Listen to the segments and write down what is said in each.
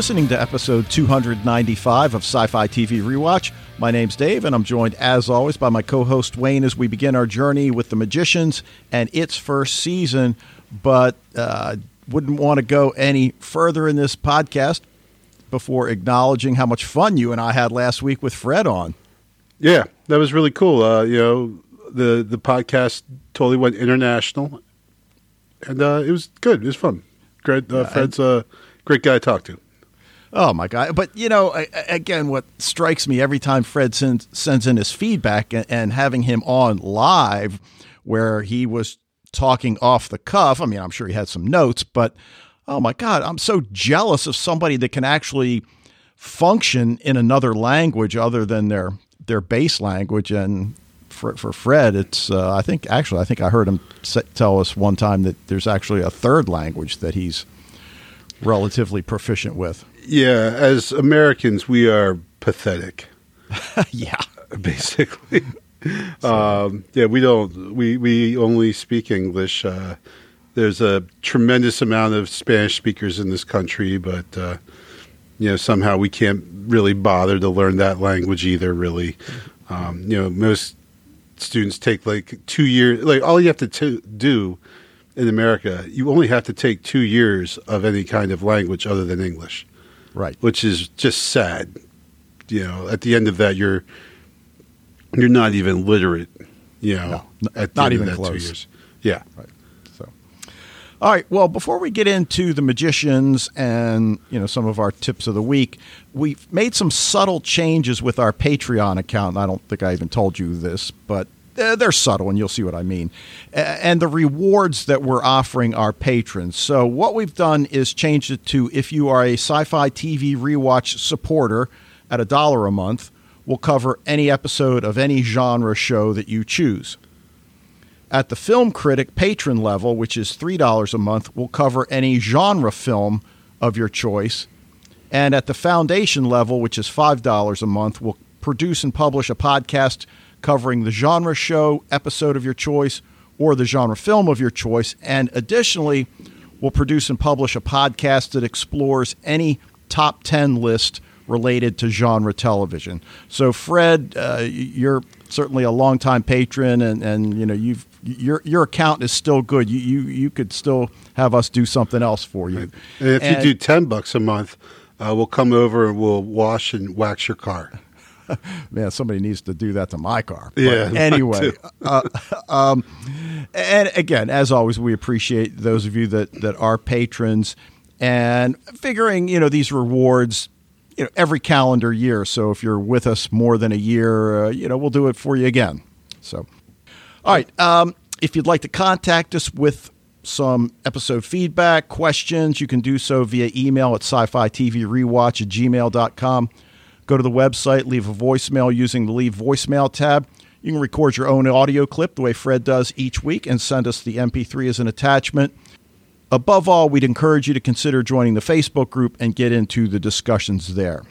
Listening to episode 295 of Sci Fi TV Rewatch. My name's Dave, and I'm joined, as always, by my co host Wayne as we begin our journey with The Magicians and its first season. But uh, wouldn't want to go any further in this podcast before acknowledging how much fun you and I had last week with Fred on. Yeah, that was really cool. Uh, you know, the the podcast totally went international, and uh, it was good. It was fun. Great. Uh, Fred's a great guy to talk to. Oh my god! But you know, again, what strikes me every time Fred sends sends in his feedback and, and having him on live, where he was talking off the cuff. I mean, I'm sure he had some notes, but oh my god, I'm so jealous of somebody that can actually function in another language other than their their base language. And for, for Fred, it's uh, I think actually I think I heard him tell us one time that there's actually a third language that he's relatively proficient with. Yeah, as Americans, we are pathetic. yeah, basically. um, yeah, we don't. We we only speak English. Uh, there's a tremendous amount of Spanish speakers in this country, but uh, you know somehow we can't really bother to learn that language either. Really, um, you know, most students take like two years. Like all you have to t- do in America, you only have to take two years of any kind of language other than English. Right. Which is just sad. You know, at the end of that, you're you're not even literate. You know, no, at not even close. Two years. Yeah. Right. So, all right. Well, before we get into the magicians and you know some of our tips of the week, we've made some subtle changes with our Patreon account. I don't think I even told you this, but Uh, they're subtle, and you'll see what I mean. Uh, and the rewards that we're offering our patrons. So, what we've done is changed it to if you are a sci fi TV rewatch supporter at a dollar a month, we'll cover any episode of any genre show that you choose. At the Film Critic patron level, which is $3 a month, we'll cover any genre film of your choice. And at the Foundation level, which is $5 a month, we'll produce and publish a podcast covering the genre show episode of your choice or the genre film of your choice. And additionally, we'll produce and publish a podcast that explores any top 10 list related to genre television. So, Fred, uh, you're certainly a longtime patron, and, and you know you've your your account is still good. You you you could still have us do something else for you. And if and, you do ten bucks a month, uh, we'll come over and we'll wash and wax your car. man, somebody needs to do that to my car. But yeah. Anyway, uh, um, and again, as always, we appreciate those of you that that are patrons and figuring you know these rewards. You know, every calendar year. So if you're with us more than a year, uh, you know, we'll do it for you again. So, all right. Um, if you'd like to contact us with some episode feedback, questions, you can do so via email at sci fi TV rewatch at gmail.com. Go to the website, leave a voicemail using the Leave Voicemail tab. You can record your own audio clip the way Fred does each week and send us the MP3 as an attachment. Above all, we'd encourage you to consider joining the Facebook group and get into the discussions there.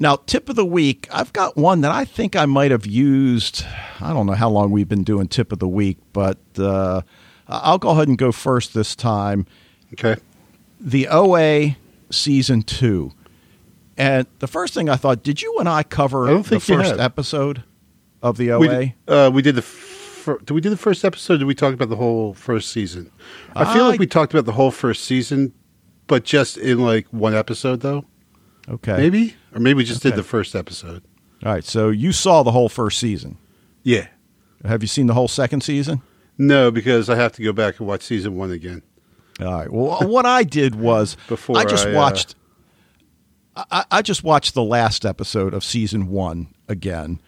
Now, tip of the week, I've got one that I think I might have used. I don't know how long we've been doing tip of the week, but uh, I'll go ahead and go first this time. Okay. The OA season two. And the first thing I thought, did you and I cover I the first episode of the OA? We, uh, we did the. Fir- did we do the first episode? did we talk about the whole first season? I feel like we talked about the whole first season, but just in like one episode, though. Okay, maybe, or maybe we just okay. did the first episode. All right, so you saw the whole first season. Yeah. Have you seen the whole second season? No, because I have to go back and watch season one again. All right. Well, what I did was before I just I, uh, watched. I, I just watched the last episode of season one again.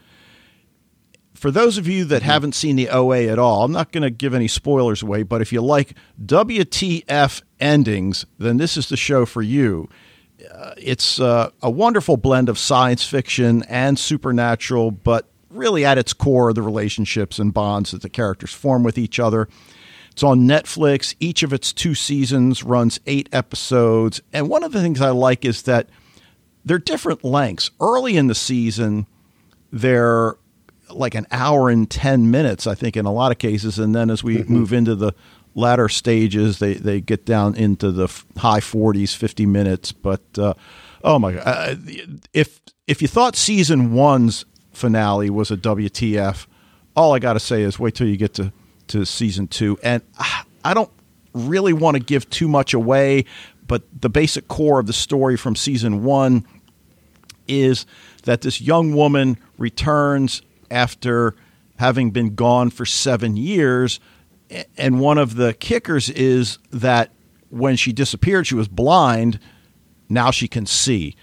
For those of you that mm-hmm. haven't seen the OA at all, I'm not going to give any spoilers away, but if you like WTF endings, then this is the show for you. Uh, it's uh, a wonderful blend of science fiction and supernatural, but really at its core, the relationships and bonds that the characters form with each other. It's on Netflix. Each of its two seasons runs eight episodes. And one of the things I like is that they're different lengths. Early in the season, they're like an hour and 10 minutes, I think, in a lot of cases. And then as we mm-hmm. move into the latter stages. They they get down into the high 40s, 50 minutes. But uh, oh my god, uh, if if you thought season one's finale was a WTF, all I got to say is wait till you get to to season two. And uh, I don't really want to give too much away, but the basic core of the story from season one is that this young woman returns after having been gone for seven years. And one of the kickers is that when she disappeared, she was blind. Now she can see.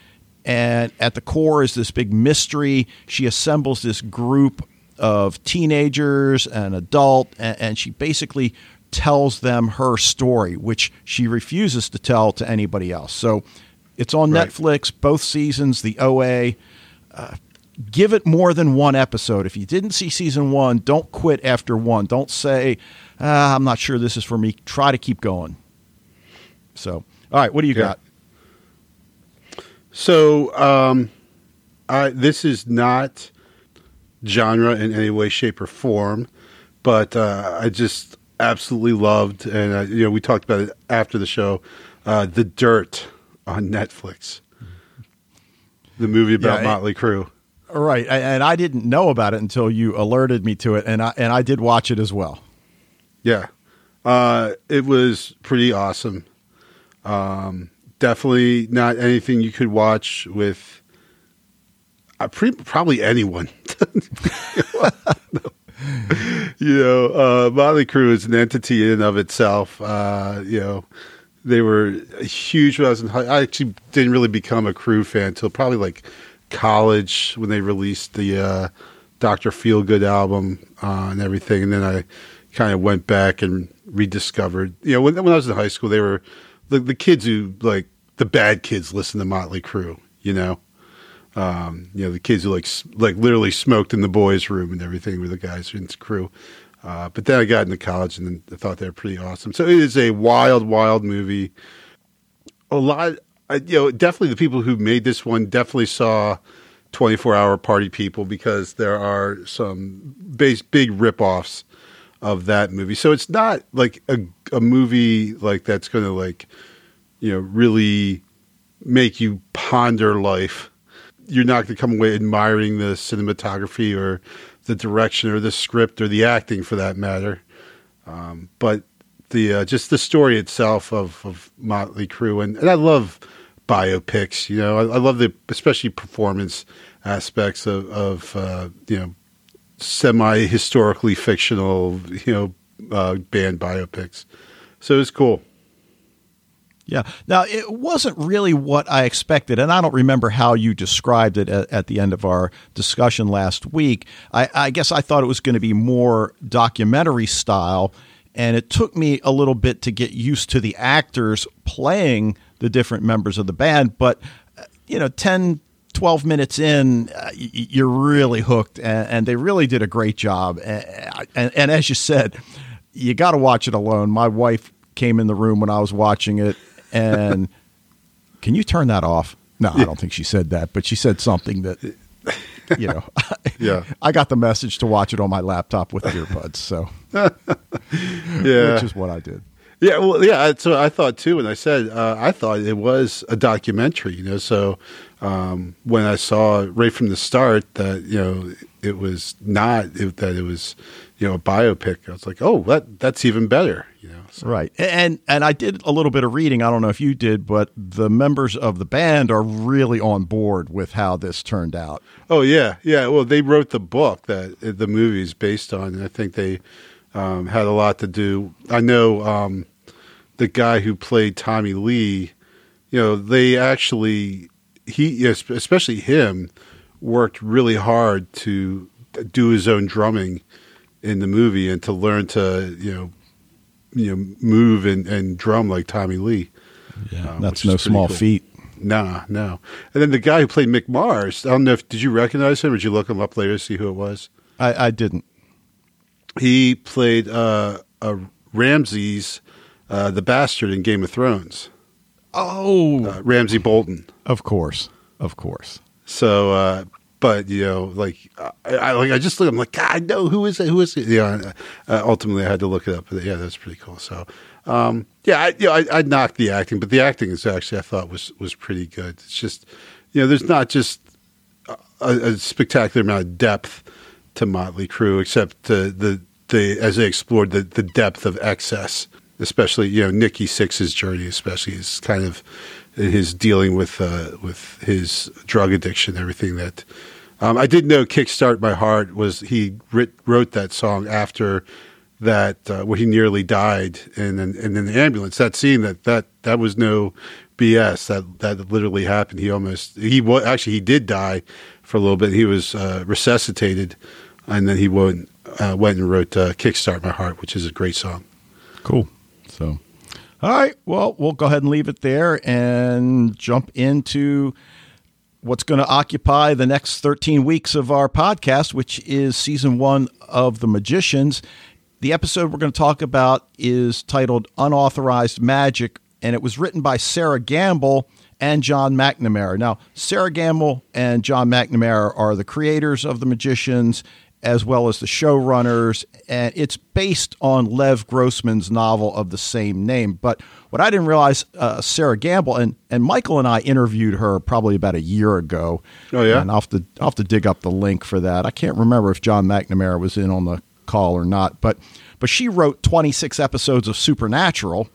And at the core is this big mystery. She assembles this group of teenagers and adult, and, she basically tells them her story, which she refuses to tell to anybody else. So it's on right. Netflix, both seasons, the OA. Uh, give it more than one episode. If you didn't see season one, don't quit after one. Don't say, ah, I'm not sure this is for me. Try to keep going. So, all right, what do you yeah. got? So, um, I, this is not genre in any way, shape, or form, but uh, I just absolutely loved, and uh, you know, we talked about it after the show, uh, The Dirt on Netflix, the movie about yeah, Motley Crue. Right, and I didn't know about it until you alerted me to it, and I and I did watch it as well. Yeah, uh, it was pretty awesome. Um, definitely not anything you could watch with uh, pre- probably anyone. you know, uh, Motley Crue is an entity in and of itself. Uh, you know, they were huge when I was in high. I actually didn't really become a Crue fan until probably like college when they released the uh, Doctor Feelgood album uh, and everything, and then I kind of went back and rediscovered. You know, when, when I was in high school, they were the, the kids who like the bad kids listen to Motley Crue. You know, um, you know the kids who like like literally smoked in the boys' room and everything with the guys in Crue. Uh, but then I got into college and I thought they were pretty awesome. So it is a wild, wild movie. A lot, I, you know, definitely the people who made this one definitely saw 24 Hour Party People because there are some base, big ripoffs of that movie. So it's not like a, a movie like that's going to like, you know, really make you ponder life. You're not going to come away admiring the cinematography or the direction or the script or the acting for that matter. Um, but the uh, just the story itself of, of Motley Crue, and, and I love biopics. You know, I, I, love the especially performance aspects of, of uh, you know semi historically fictional you know uh, band biopics. So it's cool. Yeah. Now, it wasn't really what I expected, and I don't remember how you described it at, at the end of our discussion last week. I, I guess I thought it was going to be more documentary style, and it took me a little bit to get used to the actors playing the different members of the band. But, uh, you know, 10, 12 minutes in, uh, you're really hooked, and, and, they really did a great job. And, and, and as you said, you got to watch it alone. My wife came in the room when I was watching it and can you turn that off? No, I don't think she said that, but she said something that you know. yeah, I got the message to watch it on my laptop with earbuds, so yeah, which is what I did. Yeah, well, yeah. So I thought too, and I said uh, I thought it was a documentary. You know, so um, when I saw right from the start that you know it was not it, that it was you know a biopic, I was like, oh, that that's even better. You know, so. right. And and I did a little bit of reading. I don't know if you did, but the members of the band are really on board with how this turned out. Oh yeah, yeah. Well, they wrote the book that the movie is based on, and I think they um, had a lot to do. I know um, the guy who played Tommy Lee. You know, they actually he especially him worked really hard to do his own drumming in the movie and to learn to you know you know move and, and drum like Tommy Lee. Yeah, um, that's no small cool. feat. Nah, no. And then the guy who played Mick Mars, I don't know if did you recognize him or did you look him up later to see who it was? I, I didn't. He played uh, a Ramses, uh, the bastard in Game of Thrones. Oh, uh, Ramsay Bolton. Of course, of course. So, uh, but you know, like I, I like I just look. I'm like, God, know who is it? Who is it? Yeah. Uh, ultimately, I had to look it up. But yeah, that's pretty cool. So, um, yeah, I, you know, I, I knocked the acting, but the acting is actually I thought was was pretty good. It's just, you know, there's not just a, a spectacular amount of depth to Motley Crue, except the the, the as they explored the the depth of excess, especially you know Nikki Sixx's journey, especially is kind of his dealing with uh, with his drug addiction, everything that. Um, I did know "Kickstart My Heart" was he writ, wrote that song after that uh, where he nearly died in, in, in the ambulance. That scene that that that was no BS. That that literally happened. He almost he was actually he did die for a little bit. He was uh, resuscitated, and then he went uh, went and wrote uh, "Kickstart My Heart," which is a great song. Cool. So, all right. Well, we'll go ahead and leave it there and jump into what's going to occupy the next 13 weeks of our podcast, which is season one of The Magicians. The episode we're going to talk about is titled Unauthorized Magic, and it was written by Sera Gamble and John McNamara. Now, Sera Gamble and John McNamara are the creators of The Magicians as well as the showrunners, and it's based on Lev Grossman's novel of the same name. But what I didn't realize, uh, Sera Gamble and and Michael and I interviewed her probably about a year ago. Oh yeah, and I'll have to I'll have to dig up the link for that. I can't remember if John McNamara was in on the call or not, but but she wrote 26 episodes of Supernatural.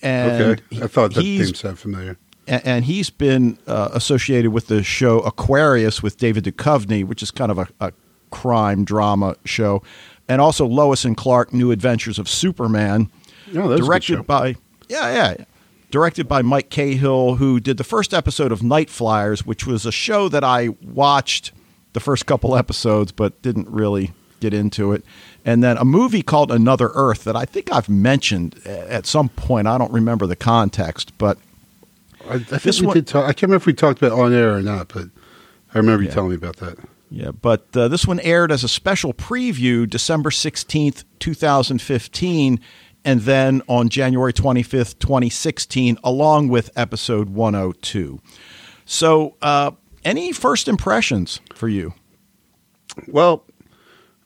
And okay, I thought that name sounded familiar and he's been uh, associated with the show Aquarius with David Duchovny, which is kind of a, a, crime drama show, and also Lois and Clark: New Adventures of Superman, oh, directed by yeah, yeah, directed by Mike Cahill, who did the first episode of Nightflyers, which was a show that I watched the first couple episodes, but didn't really get into it. And then a movie called Another Earth that I think I've mentioned at some point. I don't remember the context, but I, I think we one, did talk. I can't remember if we talked about on air or not, but I remember you telling me about that. Yeah, but uh, this one aired as a special preview December 16th, 2015, and then on January 25th, 2016, along with episode 102. So, uh, any first impressions for you? Well,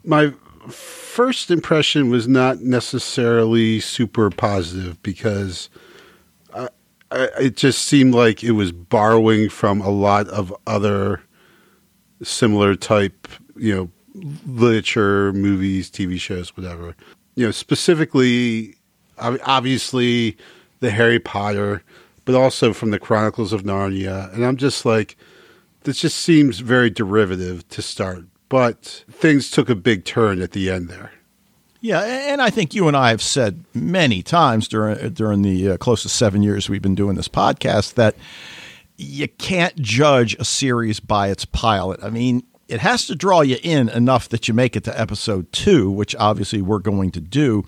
my first impression was not necessarily super positive because I, I, it just seemed like it was borrowing from a lot of other similar type, you know, literature, movies, TV shows, whatever. You know, specifically, obviously, the Harry Potter, but also from the Chronicles of Narnia. And I'm just like, this just seems very derivative to start. But things took a big turn at the end there. Yeah, and I think you and I have said many times during during the uh, close to seven years we've been doing this podcast that you can't judge a series by its pilot. I mean, it has to draw you in enough that you make it to episode two, which obviously we're going to do.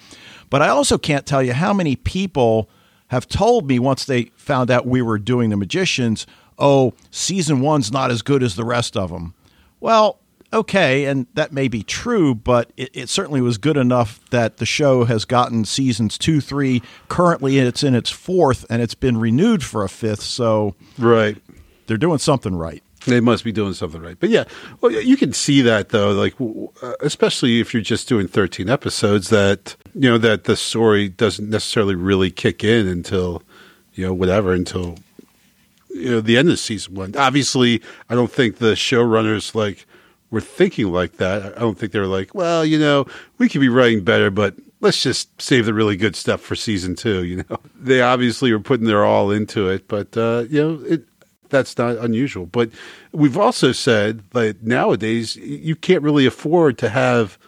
But I also can't tell you how many people have told me once they found out we were doing The Magicians, oh, season one's not as good as the rest of them. Well, okay, and that may be true, but it, it, certainly was good enough that the show has gotten seasons two, three. Currently, it's in its fourth, and it's been renewed for a fifth. So, right, they're doing something right. They must be doing something right. But yeah, well, you can see that though, like uh, especially if you're just doing 13 episodes, that you know that the story doesn't necessarily really kick in until you know whatever until you know the end of season one. Obviously, I don't think the showrunners like were thinking like that. I don't think they were like, well, you know, we could be writing better, but let's just save the really good stuff for season two. You know, they obviously were putting their all into it, but uh, you know, it, that's not unusual. But we've also said that nowadays you can't really afford to have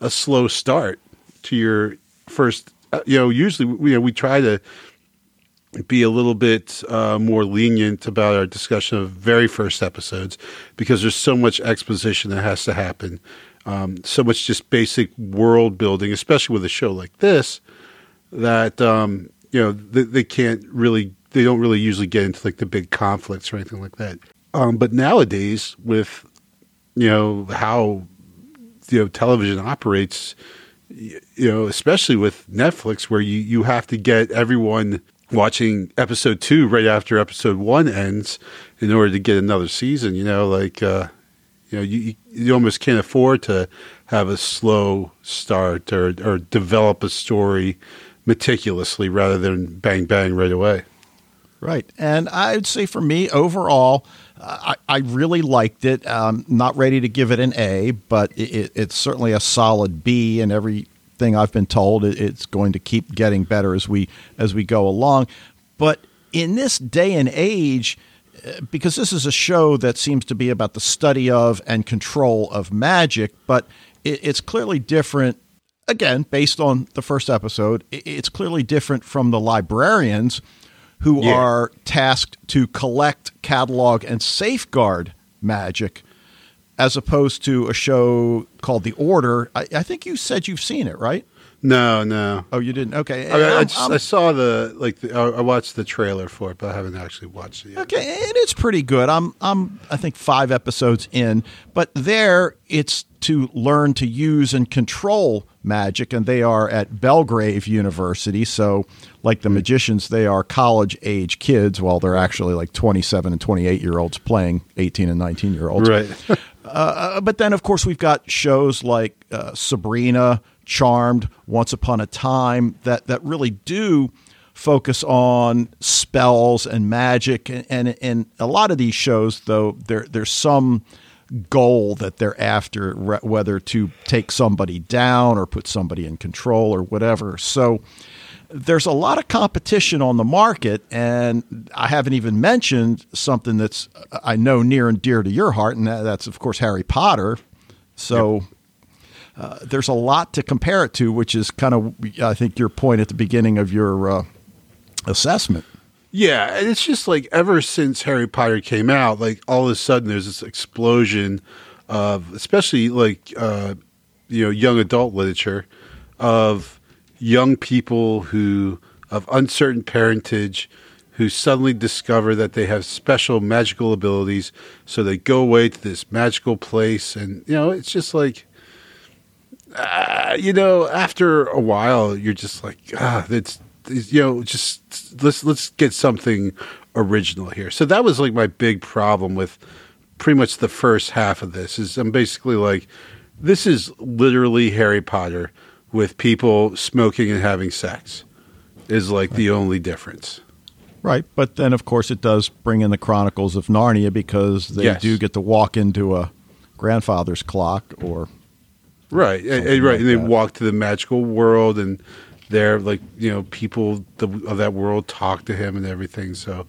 a slow start to your first. Uh, you know, usually you know we try to be a little bit uh, more lenient about our discussion of very first episodes because there's so much exposition that has to happen, um, so much just basic world building, especially with a show like this, that um, you know they, they, can't really, they don't really usually get into like the big conflicts or anything like that. Um, but nowadays, with you know how you know television operates, you know, especially with Netflix, where you you have to get everyone watching episode two right after episode one ends in order to get another season. You know, like uh, You know, you you almost can't afford to have a slow start or or develop a story meticulously rather than bang bang right away. Right. And I'd say for me, overall, I, I really liked it. Um, not ready to give it an A, but it, it's certainly a solid B. And everything I've been told, it's going to keep getting better as we as we go along. But in this day and age, uh, because this is a show that seems to be about the study of and control of magic, but it's clearly different. Again, based on the first episode, it's clearly different from the librarians who yeah. are tasked to collect, catalog, and safeguard magic, as opposed to a show called The Order. I, I think you said you've seen it, right? No, no. Oh, you didn't? Okay. I, mean, I, just, I, saw the like. The, I watched the trailer for it, but I haven't actually watched it yet. Okay, and it's pretty good. I'm I'm I think five episodes in, but there it's to learn to use and control magic, and they are at Belgrave University. So, like the magicians, they are college age kids, while they're actually like 27 and 28 year olds playing 18 and 19 year olds. Right. uh, uh, but then, of course, we've got shows like uh, Sabrina Charmed, Once Upon a Time that that really do focus on spells and magic. And and, and a lot of these shows though there there's some goal that they're after whether to take somebody down or put somebody in control or whatever. So there's a lot of competition on the market and i haven't even mentioned something that's i know near and dear to your heart and that's of course harry potter so. Uh, there's a lot to compare it to, which is kind of, I think, your point at the beginning of your uh, assessment. Yeah, and it's just like ever since Harry Potter came out, like all of a sudden there's this explosion of, especially like uh, you know, young adult literature of young people who of uncertain parentage who suddenly discover that they have special magical abilities, so they go away to this magical place, and you know, it's just like uh, you know, after a while, you're just like, ah, it's, it's, you know, just let's let's get something original here. So that was like my big problem with pretty much the first half of this. Is I'm basically like, this is literally Harry Potter with people smoking and having sex. Is like right. the only difference. Right, but then of course it does bring in the Chronicles of Narnia because they yes. do get to walk into a grandfather's clock or Right, eh, and, and, eh, right, like and they that. walk to the magical world, and there, like you know, people of that world talk to him and everything. So,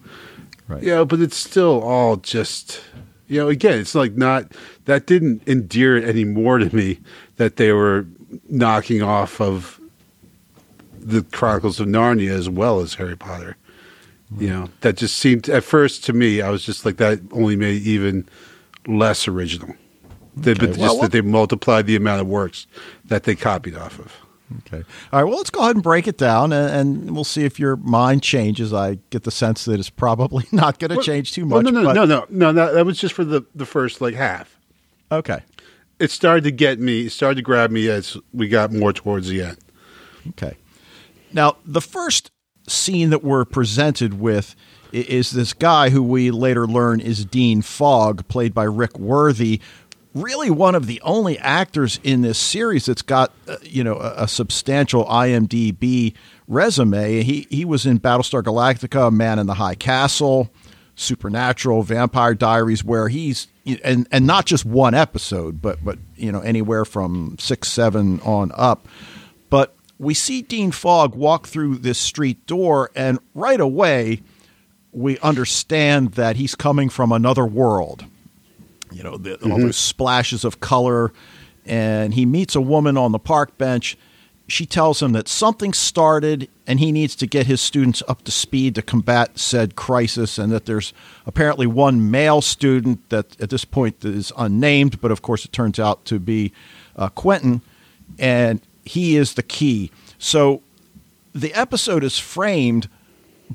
right, yeah, but it's still all just, you know, again, it's like not that didn't endear it anymore to me that they were knocking off of the Chronicles of Narnia as well as Harry Potter. You know, that just seemed at first to me, I was just like that only made even less original. They, okay. just well, that they multiplied the amount of works that they copied off of. Okay. All right. Well, let's go ahead and break it down, and, and we'll see if your mind changes. I get the sense that it's probably not going to well, change too much. Well, no, no, but... no, no, no, no. That was just for the the first like half. Okay. It started to get me. It started to grab me as we got more towards the end. Okay. Now, the first scene that we're presented with is this guy who we later learn is Dean Fogg, played by Rick Worthy, really one of the only actors in this series that's got uh, you know a, a, substantial IMDb resume. He he was in Battlestar Galactica, Man in the High Castle, Supernatural, Vampire Diaries, where he's and and not just one episode, but but you know anywhere from six seven on up. But we see Dean Fogg walk through this street door, and right away we understand that he's coming from another world you know, the, mm-hmm. all those splashes of color. And he meets a woman on the park bench. She tells him that something started and he needs to get his students up to speed to combat said crisis, and that there's apparently one male student that at this point is unnamed, but of course it turns out to be uh, Quentin, and he is the key. So the episode is framed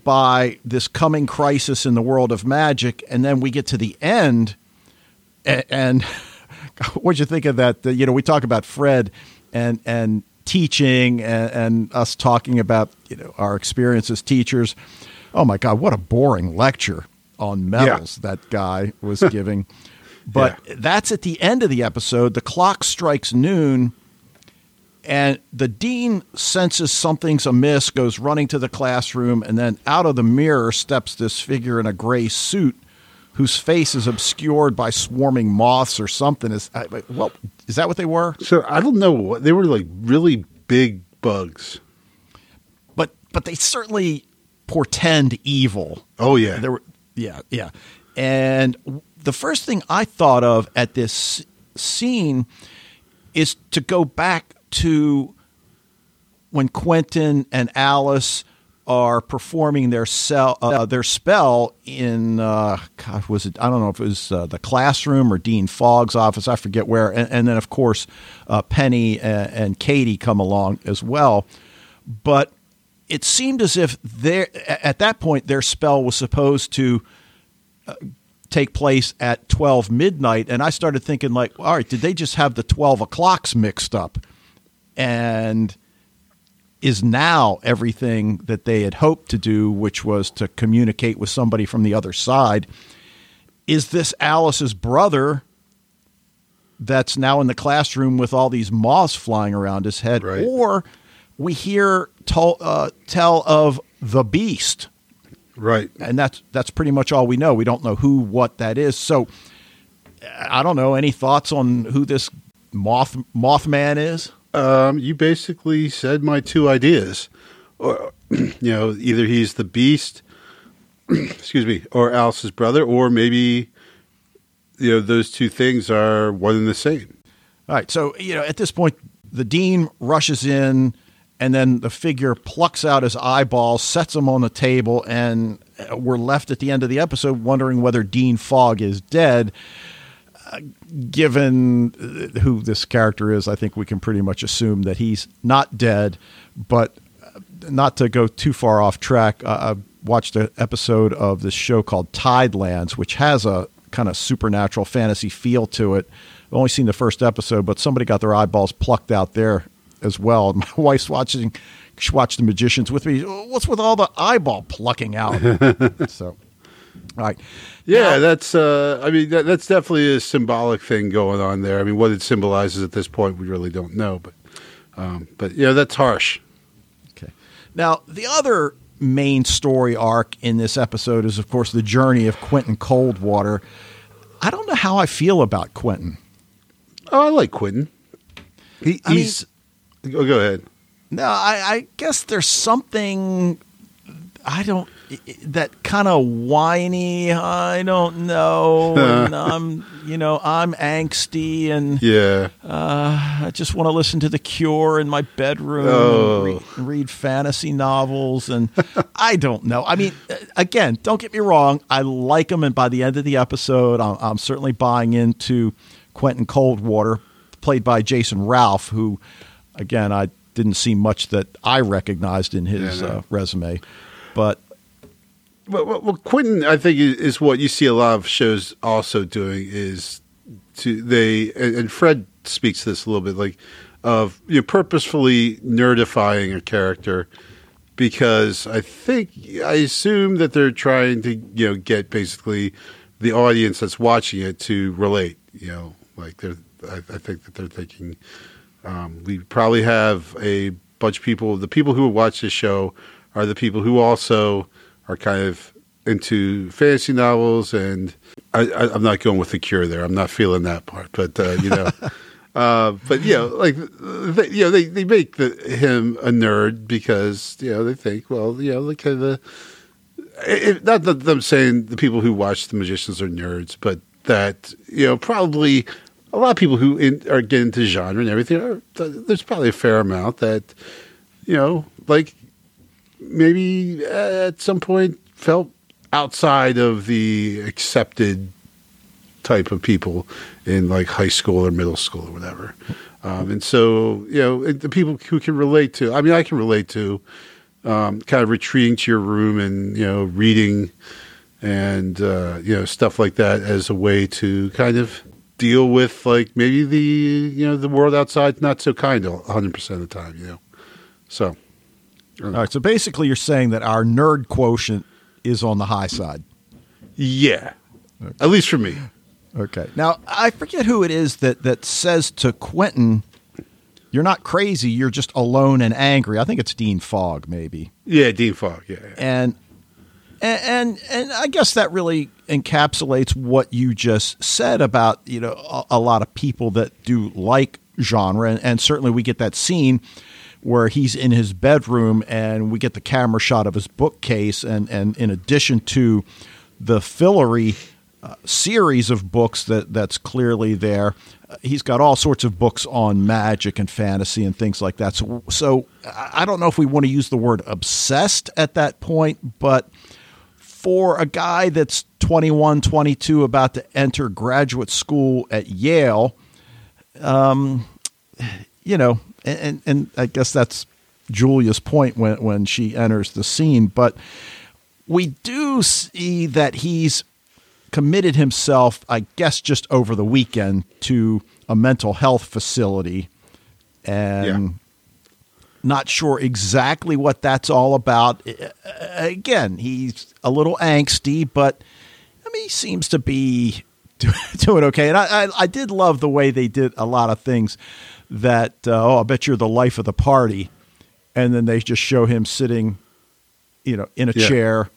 by this coming crisis in the world of magic, and then we get to the end and, and what'd you think of that? You know, we talk about Fred and and teaching and, and, us talking about you know our experience as teachers. Oh my God, what a boring lecture on metals yeah. that guy was giving. But Yeah. that's at the end of the episode. The clock strikes noon, and the dean senses something's amiss, goes running to the classroom, and then out of the mirror steps this figure in a gray suit whose face is obscured by swarming moths or something. Is I- well, is that what they were? So I don't know what they were like really big bugs. But but they certainly portend evil. Oh yeah. There were, yeah, yeah. And the first thing I thought of at this scene is to go back to when Quentin and Alice are performing their cell, uh, their spell in uh, God was it? I don't know if it was uh, the classroom or Dean Fogg's office. I forget where. And, and then of course uh, Penny and, and Katie come along as well. But it seemed as if their at that point their spell was supposed to uh, take place at 12 midnight and i started thinking like all right did they just have the 12 o'clocks mixed up and is now everything that they had hoped to do which was to communicate with somebody from the other side is this alice's brother that's now in the classroom with all these moths flying around his head Right. or we hear tell, uh, tell of the beast right. and that's that's pretty much all we know. We don't know who, what that is. So I don't know. Any thoughts on who this moth Mothman is? Um, you basically said my two ideas. Or you know, either he's the beast, excuse me, or Alice's brother, or maybe you know those two things are one and the same. All right. So you know, at this point, the dean rushes in, and then the figure plucks out his eyeballs, sets them on the table, and we're left at the end of the episode wondering whether Dean Fogg is dead. Uh, given who this character is, I think we can pretty much assume that he's not dead. But not to go too far off track, uh, I watched an episode of this show called Tidelands, which has a kind of supernatural fantasy feel to it. I've only seen the first episode, but somebody got their eyeballs plucked out there as well. My wife's watching. She watched The Magicians with me. What's with all the eyeball plucking out? so, right. Yeah, Now- that's. Uh, I mean, that, that's definitely a symbolic thing going on there. I mean, what it symbolizes at this point, we really don't know. But, um, but yeah, that's harsh. Okay. Now, the other main story arc in this episode is, of course, the journey of Quentin Coldwater. I don't know how I feel about Quentin. Oh, I like Quentin. He, I mean- he's. oh, go ahead. No, I, I guess there's something I don't that kind of whiny. I don't know. and I'm, you know, I'm angsty and Yeah. I just want to listen to The Cure in my bedroom Oh. and read, read fantasy novels. And I don't know. I mean, uh, again, don't get me wrong. I like them, And by the end of the episode, I'm, I'm certainly buying into Quentin Coldwater, played by Jason Ralph, who, again, I didn't see much that I recognized in his Yeah, no. uh, resume. But Well, well, well, Quentin, I think is, what you see a lot of shows also doing is to they and, Fred speaks this a little bit like of you know, purposefully nerdifying a character because I think I assume that they're trying to you know get basically the audience that's watching it to relate. You know, like they're I, I think that they're thinking um, we probably have a bunch of people. The people who watch this show are the people who also are kind of into fantasy novels, and I, I, I'm not going with the Cure there. I'm not feeling that part, but uh, you know. Uh, but you know, like they, you know, they, they make the, him a nerd because you know they think, well, you know, like kind of it, not that I'm saying the people who watch the magicians are nerds, but that you know probably a lot of people who in, are getting into genre and everything are there's probably a fair amount that you know like maybe at some point felt outside of the accepted type of people in like high school or middle school or whatever. Um, and so, you know, the people who can relate to, I mean, I can relate to um, kind of retreating to your room and, you know, reading and, uh, you know, stuff like that as a way to kind of deal with like maybe the, you know, the world outside not so kind 100% of the time, you know. So, all right, so basically, you're saying that our nerd quotient is on the high side. yeah, at least for me. Okay. Now I forget who it is that that says to Quentin, "You're not crazy. You're just alone and angry." I think it's Dean Fogg, maybe. Yeah, Dean Fogg. Yeah, yeah. And and and, and I guess that really encapsulates what you just said about you know a, a lot of people that do like genre, and, and certainly we get that scene where he's in his bedroom and we get the camera shot of his bookcase. And and in addition to the Fillory uh, series of books that that's clearly there he's got all sorts of books on magic and fantasy and things like that. So so I I don't know if we want to use the word obsessed at that point but for a guy that's 21 22 about to enter graduate school at Yale um you know and, and, I guess that's Julia's point when when she enters the scene. But we do see that he's committed himself, I guess, just over the weekend to a mental health facility, and not sure exactly what that's all about. Again, he's a little angsty, but I mean, he seems to be doing okay. And I, I, I did love the way they did a lot of things that, uh, oh, I bet you're the life of the party. And then they just show him sitting, you know, in a Yeah. chair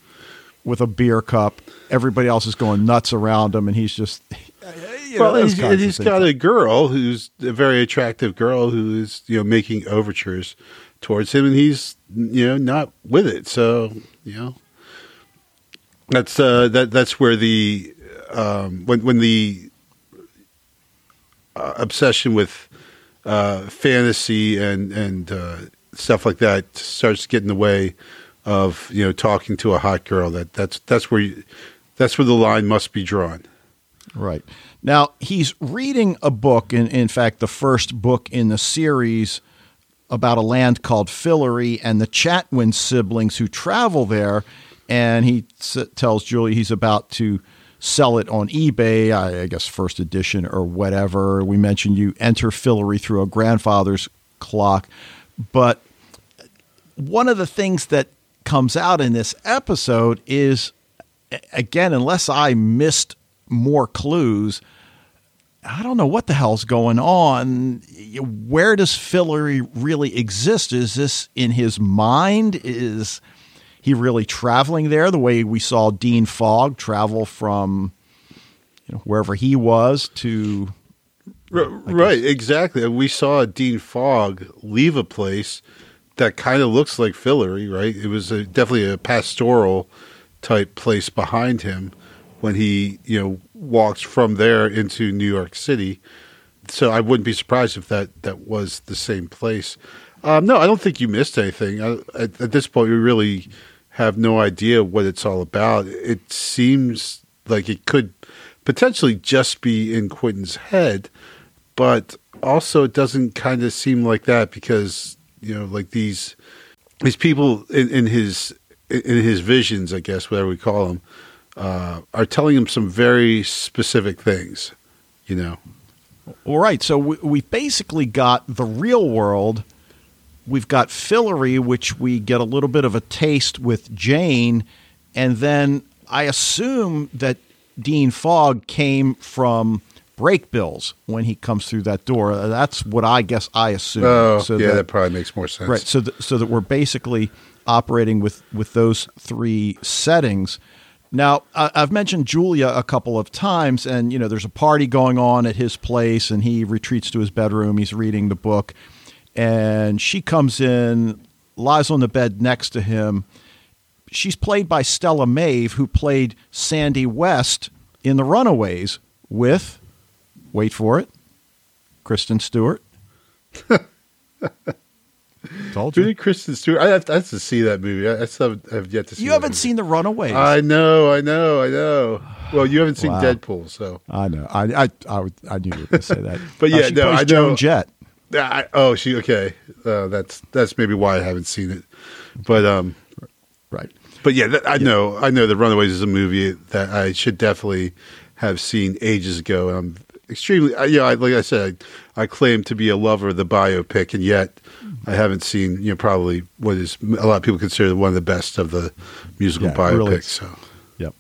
with a beer cup. Everybody else is going nuts around him, and he's just, you know, well, he's, kinds and of he's got a girl who's a very attractive girl who is you know making overtures towards him, and he's you know not with it. So you know that's uh, that that's where the um, when when the uh, obsession with uh, fantasy and and uh, stuff like that starts to get in the way of you know talking to a hot girl. That that's that's where you, that's where the line must be drawn. Right. Now, he's reading a book, in, in fact, the first book in the series about a land called Fillory and the Chatwin siblings who travel there. And he s- tells Julie he's about to sell it on eBay, I, guess first edition or whatever. We mentioned you enter Fillory through a grandfather's clock. But one of the things that comes out in this episode is again, unless I missed more clues, I don't know what the hell's going on. Where does Fillory really exist? Is this in his mind? Is he really traveling there the way we saw Dean Fogg travel from you know, wherever he was to R- right, exactly. We saw Dean Fogg leave a place that kind of looks like Fillory, right? It was a, definitely a pastoral type place behind him when he, you know, walks from there into New York City. So I wouldn't be surprised if that that was the same place. Um, no, I don't think you missed anything. I, at, at this point, we really have no idea what it's all about. It seems like it could potentially just be in Quentin's head, but also it doesn't kind of seem like that because you know, like these these people in, in his in his visions, I guess, whatever we call them, uh, are telling him some very specific things. You know, All right, so we, we basically got the real world. We've got Fillory, which we get a little bit of a taste with Jane, and then I assume that Dean Fogg came from Brakebills when he comes through that door. Uh, That's what I guess I assume. oh So yeah, that- that, probably makes more sense. Right. So, th- so that we're basically operating with with those three settings. Now, I- I've mentioned Julia a couple of times, and you know, there's a party going on at his place, and he retreats to his bedroom. He's reading the book, and she comes in, lies on the bed next to him. She's played by Stella Maeve, who played Sandy West in The Runaways with, wait for it, Kristen Stewart. Told Who you. did Kristen Stewart? I have, I have to see that movie. I, have, have yet to see. You haven't movie. seen The Runaways. I know, I know, I know. Well, you haven't seen Wow. Deadpool, so. I know. I I I, would, I knew you were going to say that. But Uh, yeah, she no, I know- Joan Jett. I, oh, she okay. Uh, that's that's maybe why I haven't seen it. But um, Right. but yeah, that, I know I know the Runaways is a movie that I should definitely have seen ages ago. And I'm extremely, I, you know, I, like I said, I, I claim to be a lover of the biopic, and yet I haven't seen you know probably what is a lot of people consider one of the best of the musical Yeah, really biopics. is. so Yep.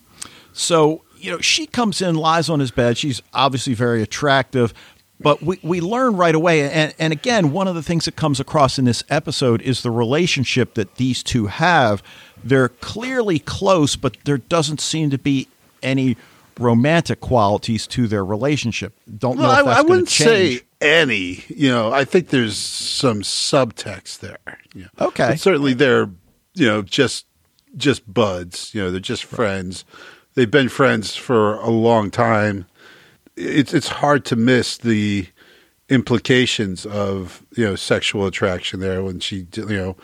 So you know, she comes in, lies on his bed. She's obviously very attractive, but we, we learn right away. And, and again, one of the things that comes across in this episode is the relationship that these two have. They're clearly close, but there doesn't seem to be any romantic qualities to their relationship. Don't know Well, that's I, I wouldn't change. say any. You know, I think there's some subtext there. you know. Okay. But certainly they're, you know, just just buds. You know, they're just friends. They've been friends for a long time. It's it's hard to miss the implications of you know sexual attraction there when she you know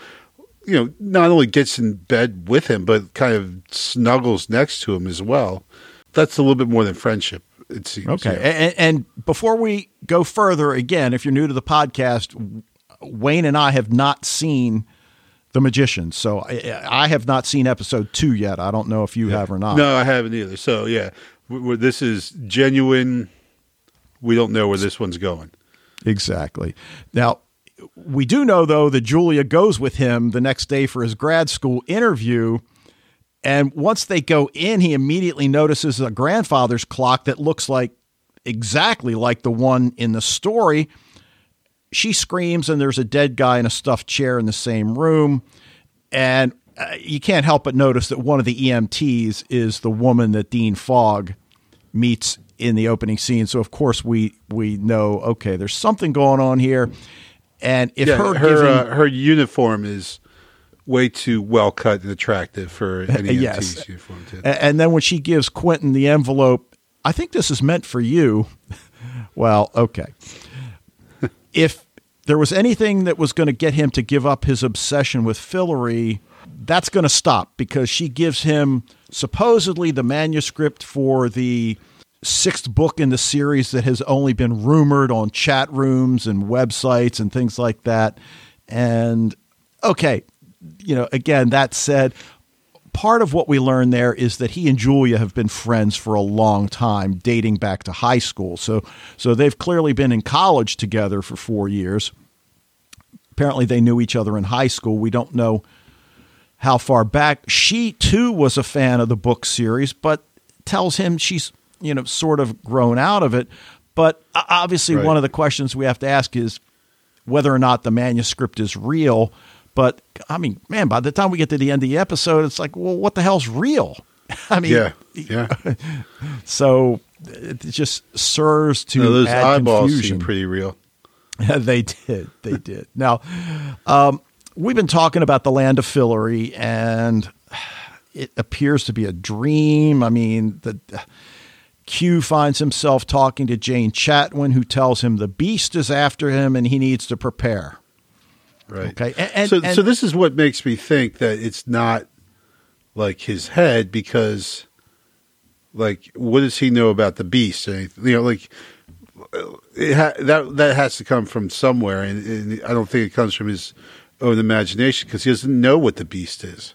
you know not only gets in bed with him but kind of snuggles next to him as well. That's a little bit more than friendship. It seems. Okay. you know. And, and before we go further, again, if you're new to the podcast, Wayne and I have not seen The Magician. So I, I have not seen episode two yet. I don't know if you have or not. No, I haven't either. So yeah, w- w- this is genuine. We don't know where this one's going. Exactly. Now, we do know, though, that Julia goes with him the next day for his grad school interview. And once they go in, he immediately notices a grandfather's clock that looks like exactly like the one in the story. She screams, and there's a dead guy in a stuffed chair in the same room. And uh, you can't help but notice that one of the EMTs is the woman that Dean Fogg meets in the opening scene. So of course we we know okay, there's something going on here. And if Yeah, her, her giving, uh, her uniform is way too well cut and attractive for any Yes. EMT's uniform. Too. And then when she gives Quentin the envelope, I think this is meant for you. well, okay. if there was anything that was going to get him to give up his obsession with Fillory, that's going to stop because she gives him supposedly the manuscript for the sixth book in the series that has only been rumored on chat rooms and websites and things like that. And okay, you know, again, that said, part of what we learn there is that he and Julia have been friends for a long time, dating back to high school. So, so they've clearly been in college together for four years. Apparently, they knew each other in high school. We don't know how far back. She too was a fan of the book series, but tells him she's you know sort of grown out of it. But obviously, Right. one of the questions we have to ask is whether or not the manuscript is real. But I mean, man, by the time we get to the end of the episode, it's like, well, what the hell's real? I mean, yeah, yeah. so it just serves to No, those add eyeballs confusion. seem pretty real. they did. They did. Now, um, we've been talking about the land of Fillory, and it appears to be a dream. I mean, the Q finds himself talking to Jane Chatwin, who tells him the beast is after him and he needs to prepare. Right. Okay, and- and- so, and- so this is what makes me think that it's not like his head because, like, what does he know about the beast? You know, like it ha- that that has to come from somewhere, and, and I don't think it comes from his own imagination because he doesn't know what the beast is.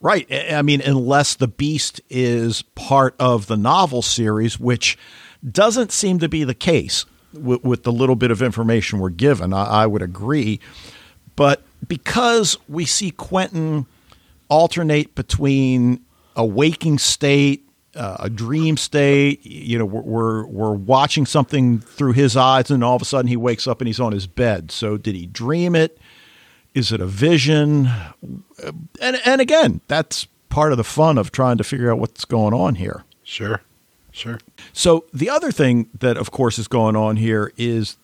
Right. I mean, unless the beast is part of the novel series, which doesn't seem to be the case with, with the little bit of information we're given. I, I would agree. But because we see Quentin alternate between a waking state, uh, a dream state, you know, we're, we're we're watching something through his eyes, and all of a sudden he wakes up and he's on his bed. So did he dream it? Is it a vision? And and again, that's part of the fun of trying to figure out what's going on here. Sure, sure. So the other thing that, of course, is going on here is,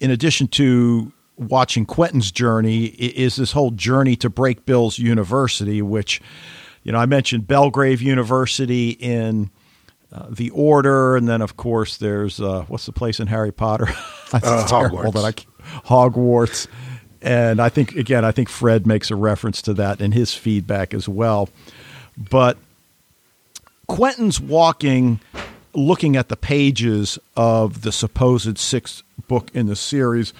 in addition to watching Quentin's journey, is this whole journey to Brakebills University, which, you know, I mentioned Belgrave University in uh, the Order, and then of course there's uh, what's the place in Harry Potter? Uh, terrible Hogwarts. I Hogwarts. And I think again, I think Fred makes a reference to that in his feedback as well. But Quentin's walking, looking at the pages of the supposed sixth book in the series.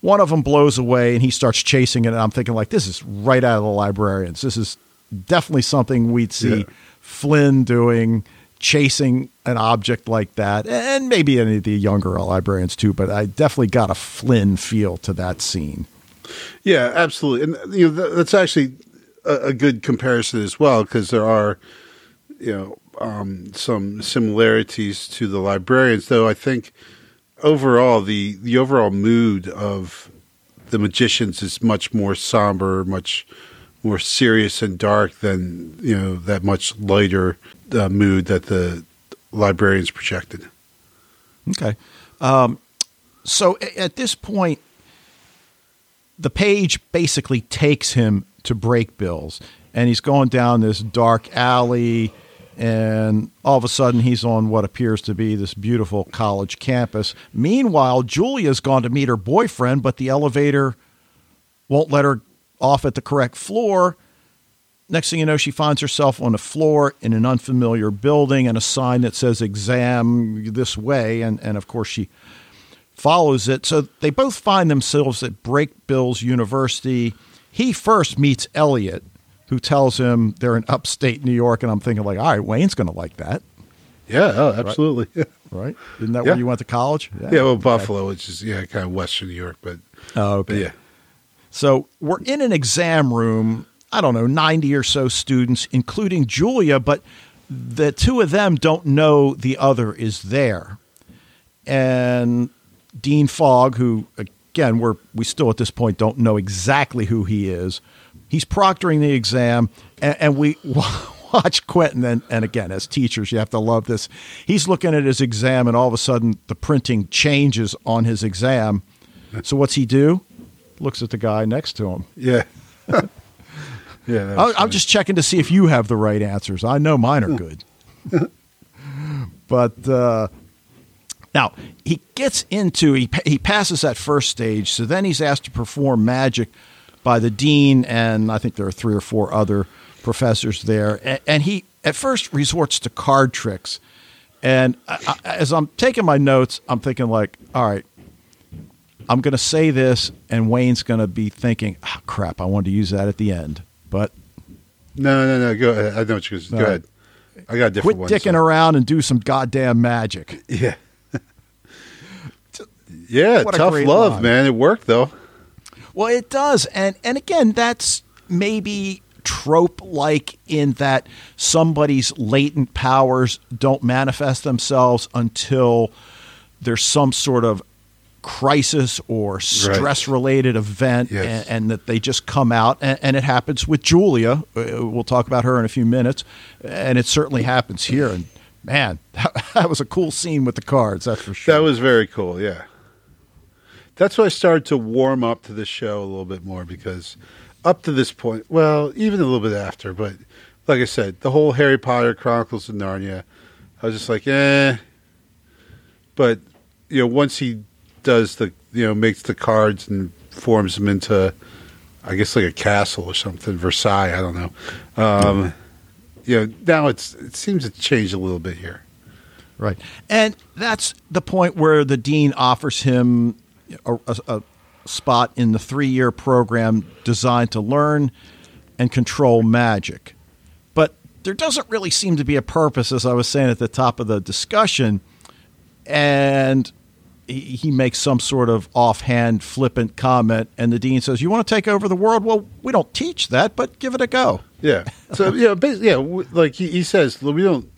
One of them blows away, and he starts chasing it. And I'm thinking, like, this is right out of the librarians. This is definitely something we'd see Yeah. Flynn doing, chasing an object like that, and maybe any of the younger librarians too. But I definitely got a Flynn feel to that scene. Yeah, absolutely, and you know that's actually a, a good comparison as well because there are, you know, um, some similarities to the librarians, though I think overall the the overall mood of the magicians is much more somber, much more serious and dark than you know that much lighter uh, mood that the librarians projected. Okay. Um, so at this point, the page basically takes him to Brakebills, and he's going down this dark alley, and all of a sudden he's on what appears to be this beautiful college campus. Meanwhile, Julia's gone to meet her boyfriend, but the elevator won't let her off at the correct floor. Next thing you know, she finds herself on a floor in an unfamiliar building and a sign that says exam this way. And, and of course, she follows it. So they both find themselves at Brakebills University. He first meets Elliot, who tells him they're in upstate New York. And I'm thinking, like, all right, Wayne's going to like that, Yeah, oh, absolutely. right? Isn't that Yeah. where you went to college? Yeah, well, okay. Buffalo, which is yeah, kind of western New York, but Oh, but yeah, So we're in an exam room. I don't know, 90 or so students, including Julia, but the two of them don't know the other is there. And Dean Fogg, who, again, we're, we still at this point don't know exactly who he is, he's proctoring the exam, and, and we watch Quentin. And, and again, as teachers, you have to love this. He's looking at his exam, and all of a sudden, the printing changes on his exam. So what's he do? Looks at the guy next to him. yeah, yeah. I- I'm just checking to see if you have the right answers. I know mine are good. but uh, now he gets into he he passes that first stage, so then he's asked to perform magic by the dean, and I think there are three or four other professors there, and, and he at first resorts to card tricks. And I, I, as I'm taking my notes, I'm thinking like, all right, I'm going to say this, and Wayne's going to be thinking, oh, crap, I wanted to use that at the end. But no, no, no. Go ahead. I know what you're. going to say. Go uh, ahead. I got a different quit one. dicking so- around and do some goddamn magic. Yeah. yeah, What tough love, line. man. It worked though. Well, it does, and and again, that's maybe trope like in that somebody's latent powers don't manifest themselves until there's some sort of crisis or stress related event Yes. and, and that they just come out and, and it happens with julia Uh, we'll talk about her in a few minutes and it certainly happens here and man that, that was a cool scene with the cards that's for sure That was very cool. Yeah. That's why I started to warm up to the show a little bit more because up to this point, well, even a little bit after, but like I said, the whole Harry Potter Chronicles of Narnia, I was just like, eh. But you know, once he does the, you know, makes the cards and forms them into, I guess like a castle or something, Versailles. I don't know. Um, you know, now it's it seems to change a little bit here. Right. And that's the point where the dean offers him a, a, a spot in the three year program designed to learn and control magic. But there doesn't really seem to be a purpose, as I was saying at the top of the discussion. And he, he makes some sort of offhand, flippant comment, and the dean says, You want to take over the world? Well, we don't teach that, but give it a go. Yeah. So yeah, basically, yeah, like he, he says, we don't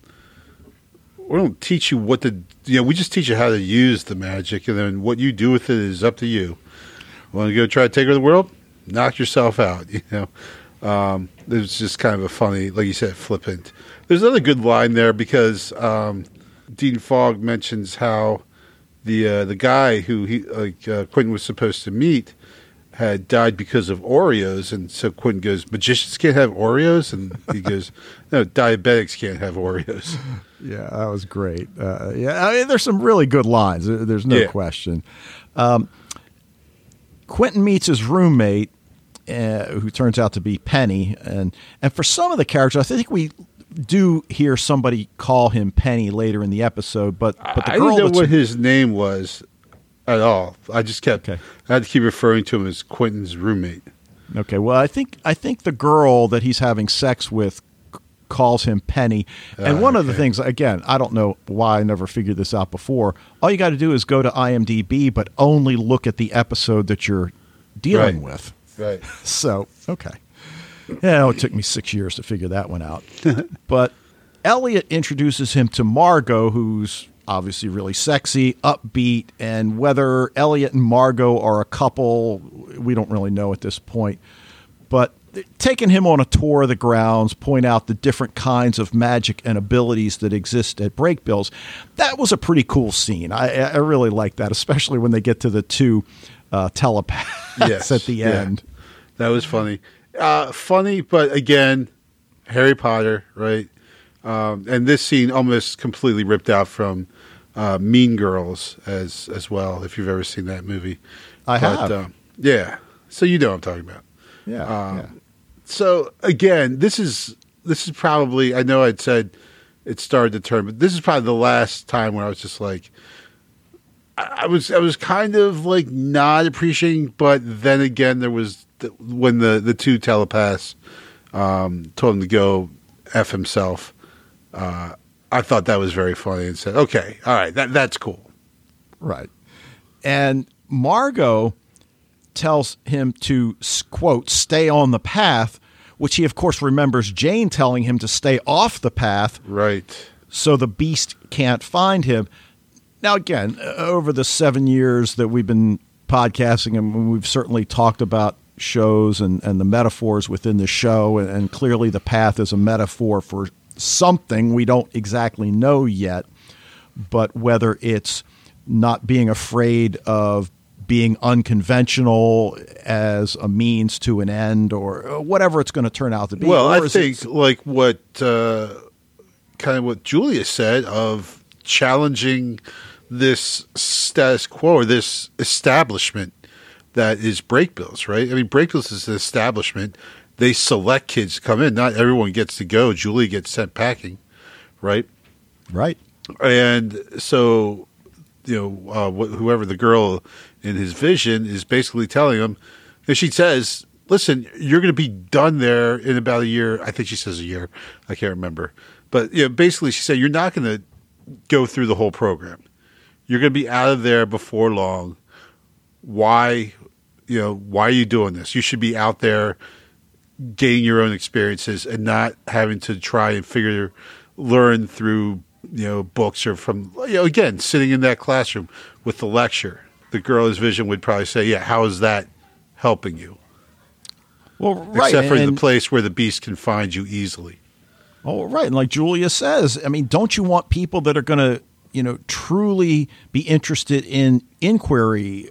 we don't teach you what to you know, we just teach you how to use the magic, and then what you do with it is up to you. Want to go try to take over the world? Knock yourself out. You know. Um, was just kind of a funny, like you said, flippant. There's another good line there because um, Dean Fogg mentions how the uh, the guy who he like uh, Quentin was supposed to meet had died because of Oreos, and so Quentin goes, "Magicians can't have Oreos," and he goes, "No, diabetics can't have Oreos." Yeah, that was great. Uh, yeah, I mean, there's some really good lines. There's no Yeah. question. Um, Quentin meets his roommate, uh, who turns out to be Penny, and and for some of the characters, I think we do hear somebody call him Penny later in the episode. But but the I girl didn't know what his name was at all. I just kept Okay. I had to keep referring to him as Quentin's roommate. Okay, well, I think I think the girl that he's having sex with calls him Penny. And Ah, one of the things, again, I don't know why I never figured this out before. All you got to do is go to IMDb, but only look at the episode that you're dealing Right. with. Right. So, okay. Yeah, it took me six years to figure that one out. but Elliot introduces him to Margot, who's obviously really sexy, upbeat, and whether Elliot and Margot are a couple, we don't really know at this point. But taking him on a tour of the grounds, point out the different kinds of magic and abilities that exist at Brakebills, that was a pretty cool scene. I, I really like that, especially when they get to the two uh, telepaths Yes, at the yeah. end. That was funny. Uh, funny, but again, Harry Potter, right? Um, and this scene almost completely ripped out from uh, Mean Girls as as well. If you've ever seen that movie, I have. um, yeah, so you know what I'm talking about. Yeah, Um, yeah. So again, this is this is probably I know I'd said it started to turn, but this is probably the last time where I was just like, I, I was I was kind of like not appreciating, but then again, there was when the the two telepaths um, told him to go f himself. Uh, I thought that was very funny and said, okay, all right, that that's cool. Right. And Margot tells him to, quote, stay on the path, which he, of course, remembers Jane telling him to stay off the path Right. so the beast can't find him. Now, again, over the seven years that we've been podcasting, and we've certainly talked about shows and, and the metaphors within the show, and, and clearly the path is a metaphor for something we don't exactly know yet. But whether it's not being afraid of being unconventional as a means to an end, or whatever it's going to turn out to be. Well, I think like what uh, kind of what Julia said of challenging this status quo or this establishment that is Brakebills, right? I mean, Brakebills is an establishment. They select kids to come in. Not everyone gets to go. Julie gets sent packing, right? right. and so you know uh, wh- whoever the girl in his vision is basically telling him and she says listen you're going to be done there in about a year i think she says a year i can't remember but you know basically she said you're not going to go through the whole program you're going to be out of there before long why you know why are you doing this you should be out there gaining your own experiences and not having to try and figure learn through you know books or from you know again sitting in that classroom with the lecture the girl in vision would probably say yeah how is that helping you Well, right. except for and- the place where the beast can find you easily Oh, right. And like Julia says, I mean, don't you want people that are going to, you know, truly be interested in inquiry?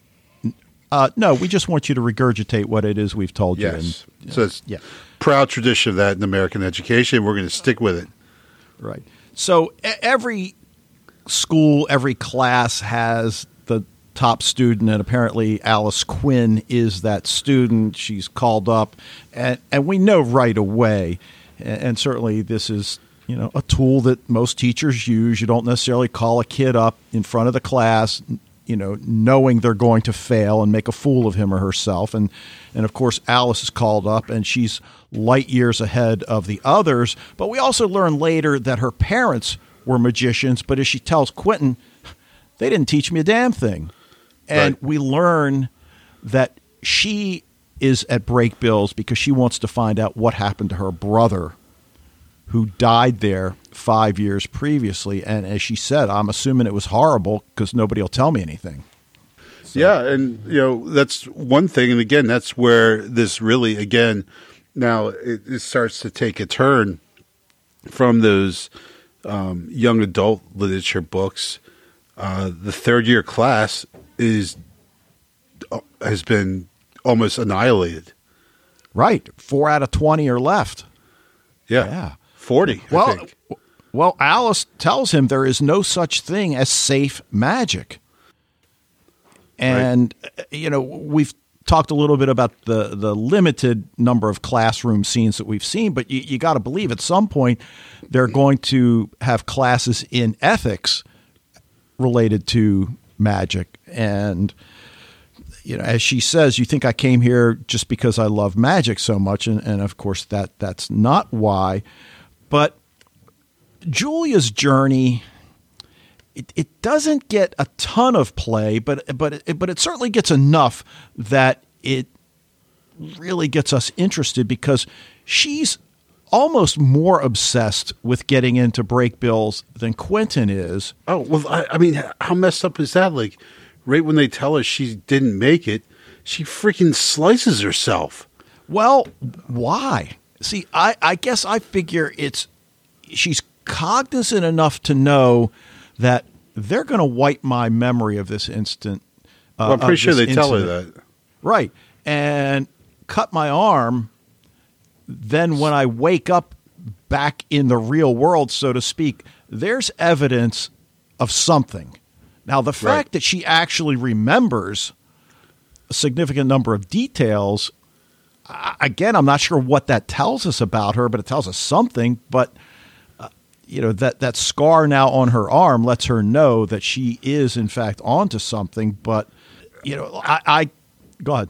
Uh, no, we just want you to regurgitate what it is we've told yes you. And, so it's yeah. proud tradition of that in american education we're going to stick with it Right. So every school, every class has the top student, and apparently Alice Quinn is that student. She's called up, and, and we know right away. And, and certainly, this is you know a tool that most teachers use. You don't necessarily call a kid up in front of the class. You know, knowing they're going to fail and make a fool of him or herself, and and of course Alice is called up, and she's light years ahead of the others. But we also learn later that her parents were magicians, but as she tells Quentin, they didn't teach me a damn thing. And Right. we learn that she is at Brakebills because she wants to find out what happened to her brother who died there five years previously. And as she said, I'm assuming it was horrible because nobody will tell me anything. Yeah, and you know that's one thing, and again, that's where this really, again, now it, it starts to take a turn from those um, young adult literature books. Uh, the third year class is uh, has been almost annihilated. Right. Four out of 20 are left. Yeah, Yeah. Forty. I Well, think. well, Alice tells him there is no such thing as safe magic. And uh, you know, we've talked a little bit about the the limited number of classroom scenes that we've seen, but you, you got to believe at some point they're going to have classes in ethics related to magic and you know, as she says, you think I came here just because I love magic so much, and, and of course that that's not why. But Julia's journey, it, it doesn't get a ton of play, but but it, but it certainly gets enough that it really gets us interested because she's almost more obsessed with getting into Brakebills than Quentin is. Oh well, I, I mean, how messed up is that? Like, right when they tell her she didn't make it, she freaking slices herself. Well, why? See, I, I guess I figure it's she's cognizant enough to know that they're going to wipe my memory of this instant. Uh, Well, I'm pretty sure they tell her that. Right. And cut my arm. Then when I wake up back in the real world, so to speak, there's evidence of something. Now, the fact Right. that she actually remembers a significant number of details, again, I'm not sure what that tells us about her, but it tells us something. But uh, you know that that scar now on her arm lets her know that she is in fact onto something. But you know, I, I go ahead.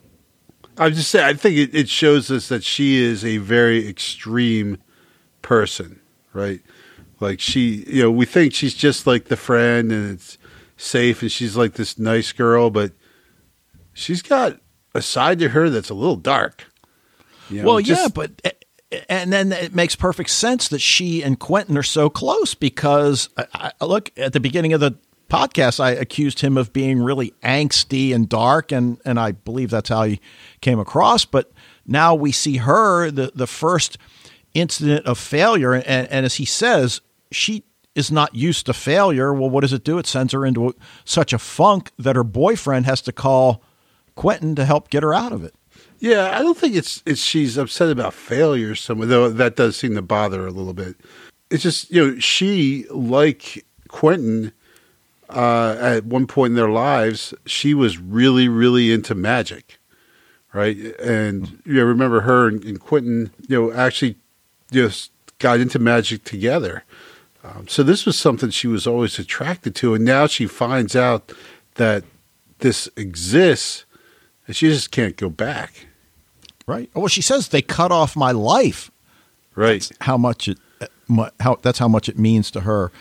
I was just saying, I think it, it shows us that she is a very extreme person, right? Like she, you know, we think she's just like the friend and it's safe and she's like this nice girl, but she's got a side to her that's a little dark. You know, well, just- yeah, but eh, eh, and then it makes perfect sense that she and Quentin are so close because I, I, look at the beginning of the podcast, I accused him of being really angsty and dark, and and I believe that's how he came across. But now we see her the the first incident of failure, and, and as he says, she is not used to failure. Well, what does it do? It sends her into such a funk that her boyfriend has to call Quentin to help get her out of it. Yeah, I don't think it's it's she's upset about failure somewhere, though that does seem to bother her a little bit. It's just you know she like Quentin uh, at one point in their lives, she was really really into magic, right? And you know, remember her and, and Quentin, you know, actually just got into magic together. Um, so this was something she was always attracted to, and now she finds out that this exists, and she just can't go back. Right. Oh, well, she says they cut off my life. Right. How much it, how that's how much it means to her,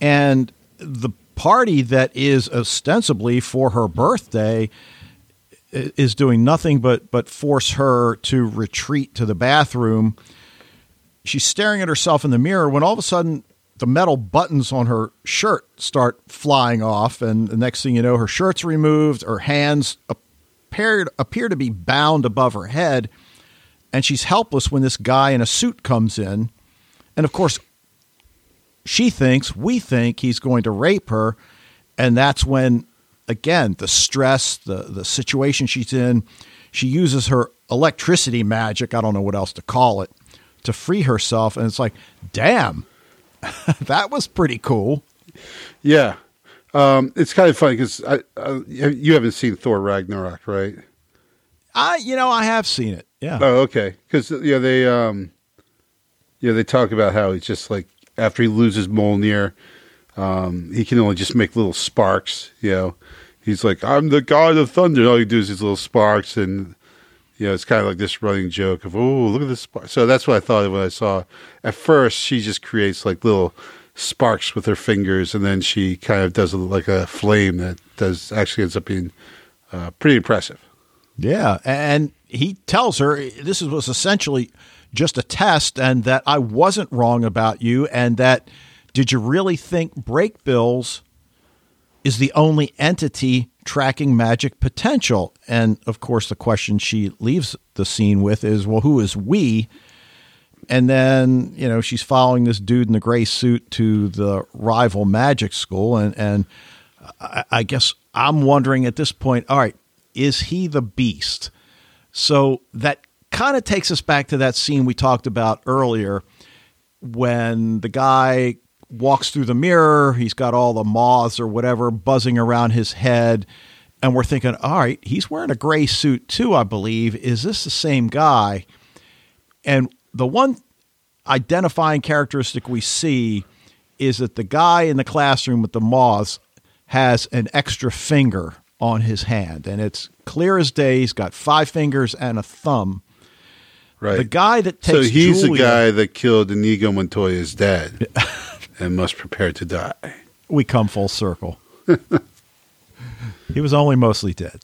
and the party that is ostensibly for her birthday is doing nothing but but force her to retreat to the bathroom. She's staring at herself in the mirror when all of a sudden the metal buttons on her shirt start flying off, and the next thing you know, her shirt's removed. Her hands appear appear to be bound above her head, and she's helpless when this guy in a suit comes in. And of course, she thinks, we think he's going to rape her. And that's when, again, the stress, the, the situation she's in, she uses her electricity magic, I don't know what else to call it, to free herself. And it's like, damn, that was pretty cool. Yeah. Um, it's kind of funny because I, you haven't seen Thor Ragnarok, right? I, you know, I have seen it. Yeah. Oh, okay. Because yeah, they um, yeah, they talk about how he's just like after he loses Mjolnir, um, he can only just make little sparks. You know, he's like, I'm the god of thunder. And all he do is these little sparks, and you know, it's kind of like this running joke of, oh, look at this spark. So that's what I thought of when I saw. At first, she just creates like little sparks with her fingers, and then she kind of does like a flame that does actually ends up being uh, pretty impressive. Yeah, and he tells her this was essentially just a test, and that I wasn't wrong about you, and that did you really think Brakebills is the only entity tracking magic potential? And of course, the question she leaves the scene with is, well, who is we? And then you know she's following this dude in the gray suit to the rival magic school, and and I, I guess I'm wondering at this point, all right, is he the beast? So that kind of takes us back to that scene we talked about earlier when the guy walks through the mirror, he's got all the moths or whatever buzzing around his head. And we're thinking, all right, he's wearing a gray suit too, I believe. Is this the same guy? And the one identifying characteristic we see is that the guy in the classroom with the moths has an extra finger on his hand, and it's clear as day. He's got five fingers and a thumb. Right. The guy that takes so he's Julia, the guy that killed Inigo Montoya's dad and must prepare to die. we come full circle. he was only mostly dead.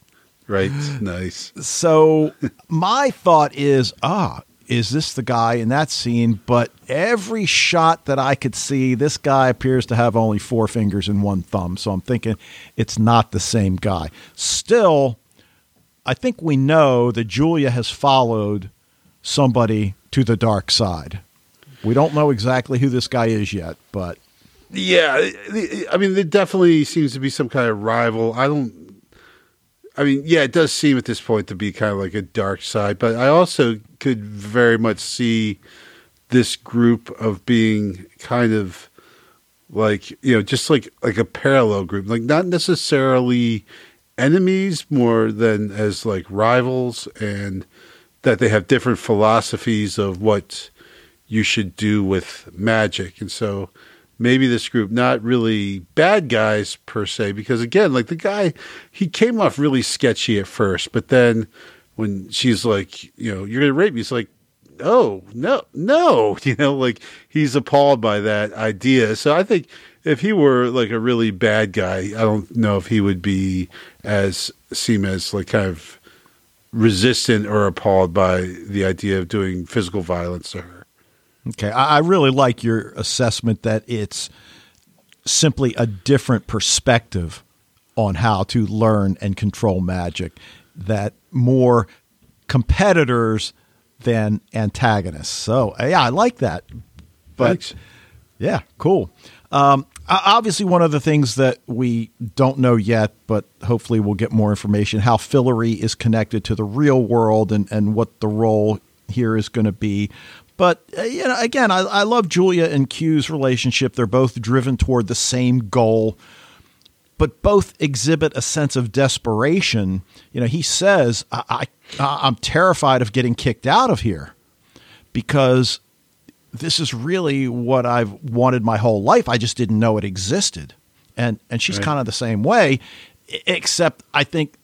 Right. nice. So my thought is, ah, is this the guy in that scene? But every shot that I could see, this guy appears to have only four fingers and one thumb. So I'm thinking it's not the same guy. Still, I think we know that Julia has followed somebody to the dark side. We don't know exactly who this guy is yet, but Yeah, I mean, there definitely seems to be some kind of rival. I don't. I mean, yeah, it does seem at this point to be kind of like a dark side, but I also could very much see this group of being kind of like you know just like like a parallel group, like not necessarily enemies more than as like rivals, and that they have different philosophies of what you should do with magic, and so maybe this group not really bad guys per se because again like the guy he came off really sketchy at first but then when she's like you know you're gonna rape me he's like oh no no you know like he's appalled by that idea. So i think if he were like a really bad guy i don't know if he would be as seem as like kind of resistant or appalled by the idea of doing physical violence to her Okay, I, really like your assessment that it's simply a different perspective on how to learn and control magic. That more competitors than antagonists. So yeah, I like that. But Thanks. yeah, cool. Um, obviously, one of the things that we don't know yet, but hopefully we'll get more information, how Fillory is connected to the real world and, and what the role here is going to be. But uh, you know, again, I, I love Julia and Q's relationship. They're both driven toward the same goal, but both exhibit a sense of desperation. You know, he says, I, I, "I'm terrified of getting kicked out of here because this is really what I've wanted my whole life. I just didn't know it existed." And and she's Right. kind of the same way, except I think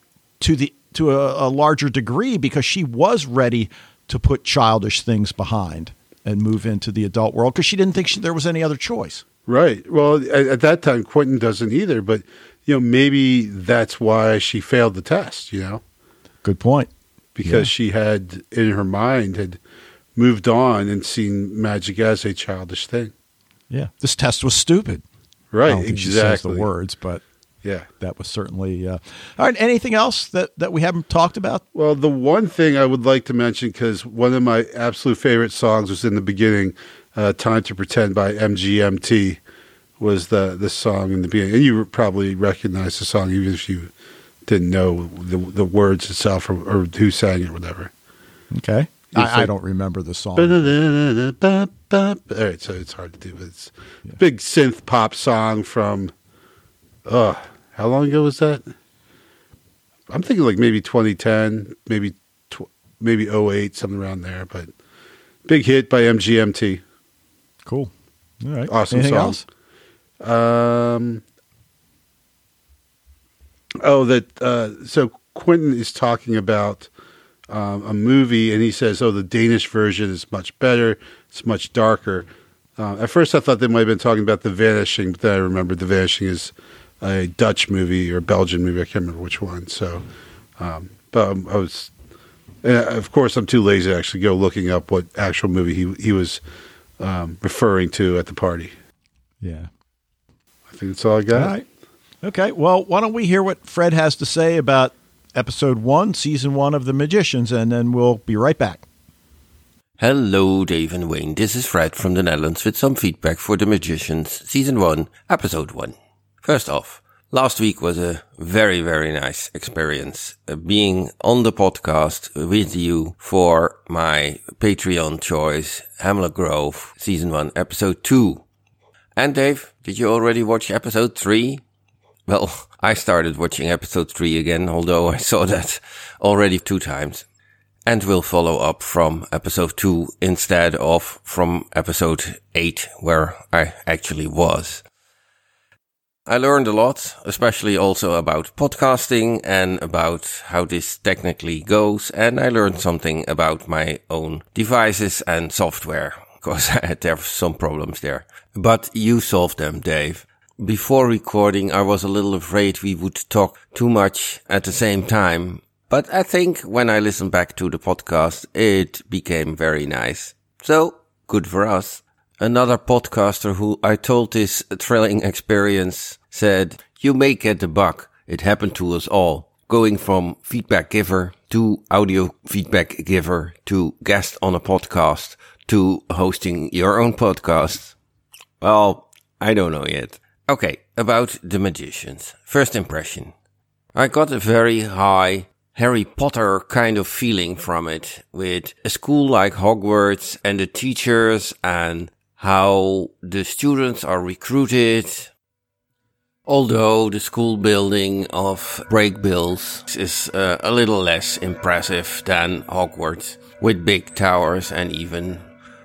to the to a, a larger degree because she was ready to put childish things behind and move into the adult world because she didn't think she, there was any other choice. Right. Well, at, at that time, Quentin doesn't either. But you know, maybe that's why she failed the test. You know, Good point. because Yeah. she had in her mind had moved on and seen magic as a childish thing. Yeah, this test was stupid. I Right. don't think she says Exactly. the words, but Yeah. that was certainly. Uh, all right. Anything else that that we haven't talked about? Well, the one thing I would like to mention because one of my absolute favorite songs was in the beginning, uh, "Time to Pretend" by MGMT, was the the song in the beginning, and you probably recognize the song even if you didn't know the the words itself or, or who sang it, or whatever. Okay. I, I don't remember the song. All right, so it's hard to do, but it's a big synth pop song from. Uh, how long ago was that? I'm thinking like maybe 2010, maybe tw- maybe 08, something around there. But big hit by MGMT. Cool. All right. Awesome Anything song. else? Um, oh, that uh, so Quentin is talking about um, a movie, and he says, "Oh, the Danish version is much better. It's much darker." Uh, at first, I thought they might have been talking about The Vanishing, but then I remembered The Vanishing is a Dutch movie or Belgian movie. I can't remember which one. So, um, but um, I was, and of course, I'm too lazy to actually go looking up what actual movie he he was um, referring to at the party. Yeah. I think that's all I got. All right. Okay. Well, why don't we hear what Fred has to say about episode one, season one of The Magicians, and then we'll be right back. Hello, Dave and Wayne. This is Fred from the Netherlands with some feedback for The Magicians, Season 1, Episode 1. First off, last week was a very, very nice experience uh, being on the podcast with you for my Patreon choice, Hemlock Grove, Season 1, Episode 2. And Dave, did you already watch Episode 3? Well, I started watching Episode 3 again, although I saw that already two times and will follow up from episode 2 instead of from episode 8 where I actually was. I learned a lot, especially also about podcasting and about how this technically goes, and I learned something about my own devices and software, because I had there some problems there. But you solved them, Dave. Before recording, I was a little afraid we would talk too much at the same time But I think when I listened back to the podcast, it became very nice. So good for us. Another podcaster who I told this thrilling experience said, you may get the bug. It happened to us all. Going from feedback giver to audio feedback giver to guest on a podcast to hosting your own podcast. Well, I don't know yet. Okay, about the magicians. First impression. I got a very high Harry Potter kind of feeling from it with a school like Hogwarts and the teachers and how the students are recruited. Although the school building of Brakebills is uh, a little less impressive than Hogwarts, with big towers and even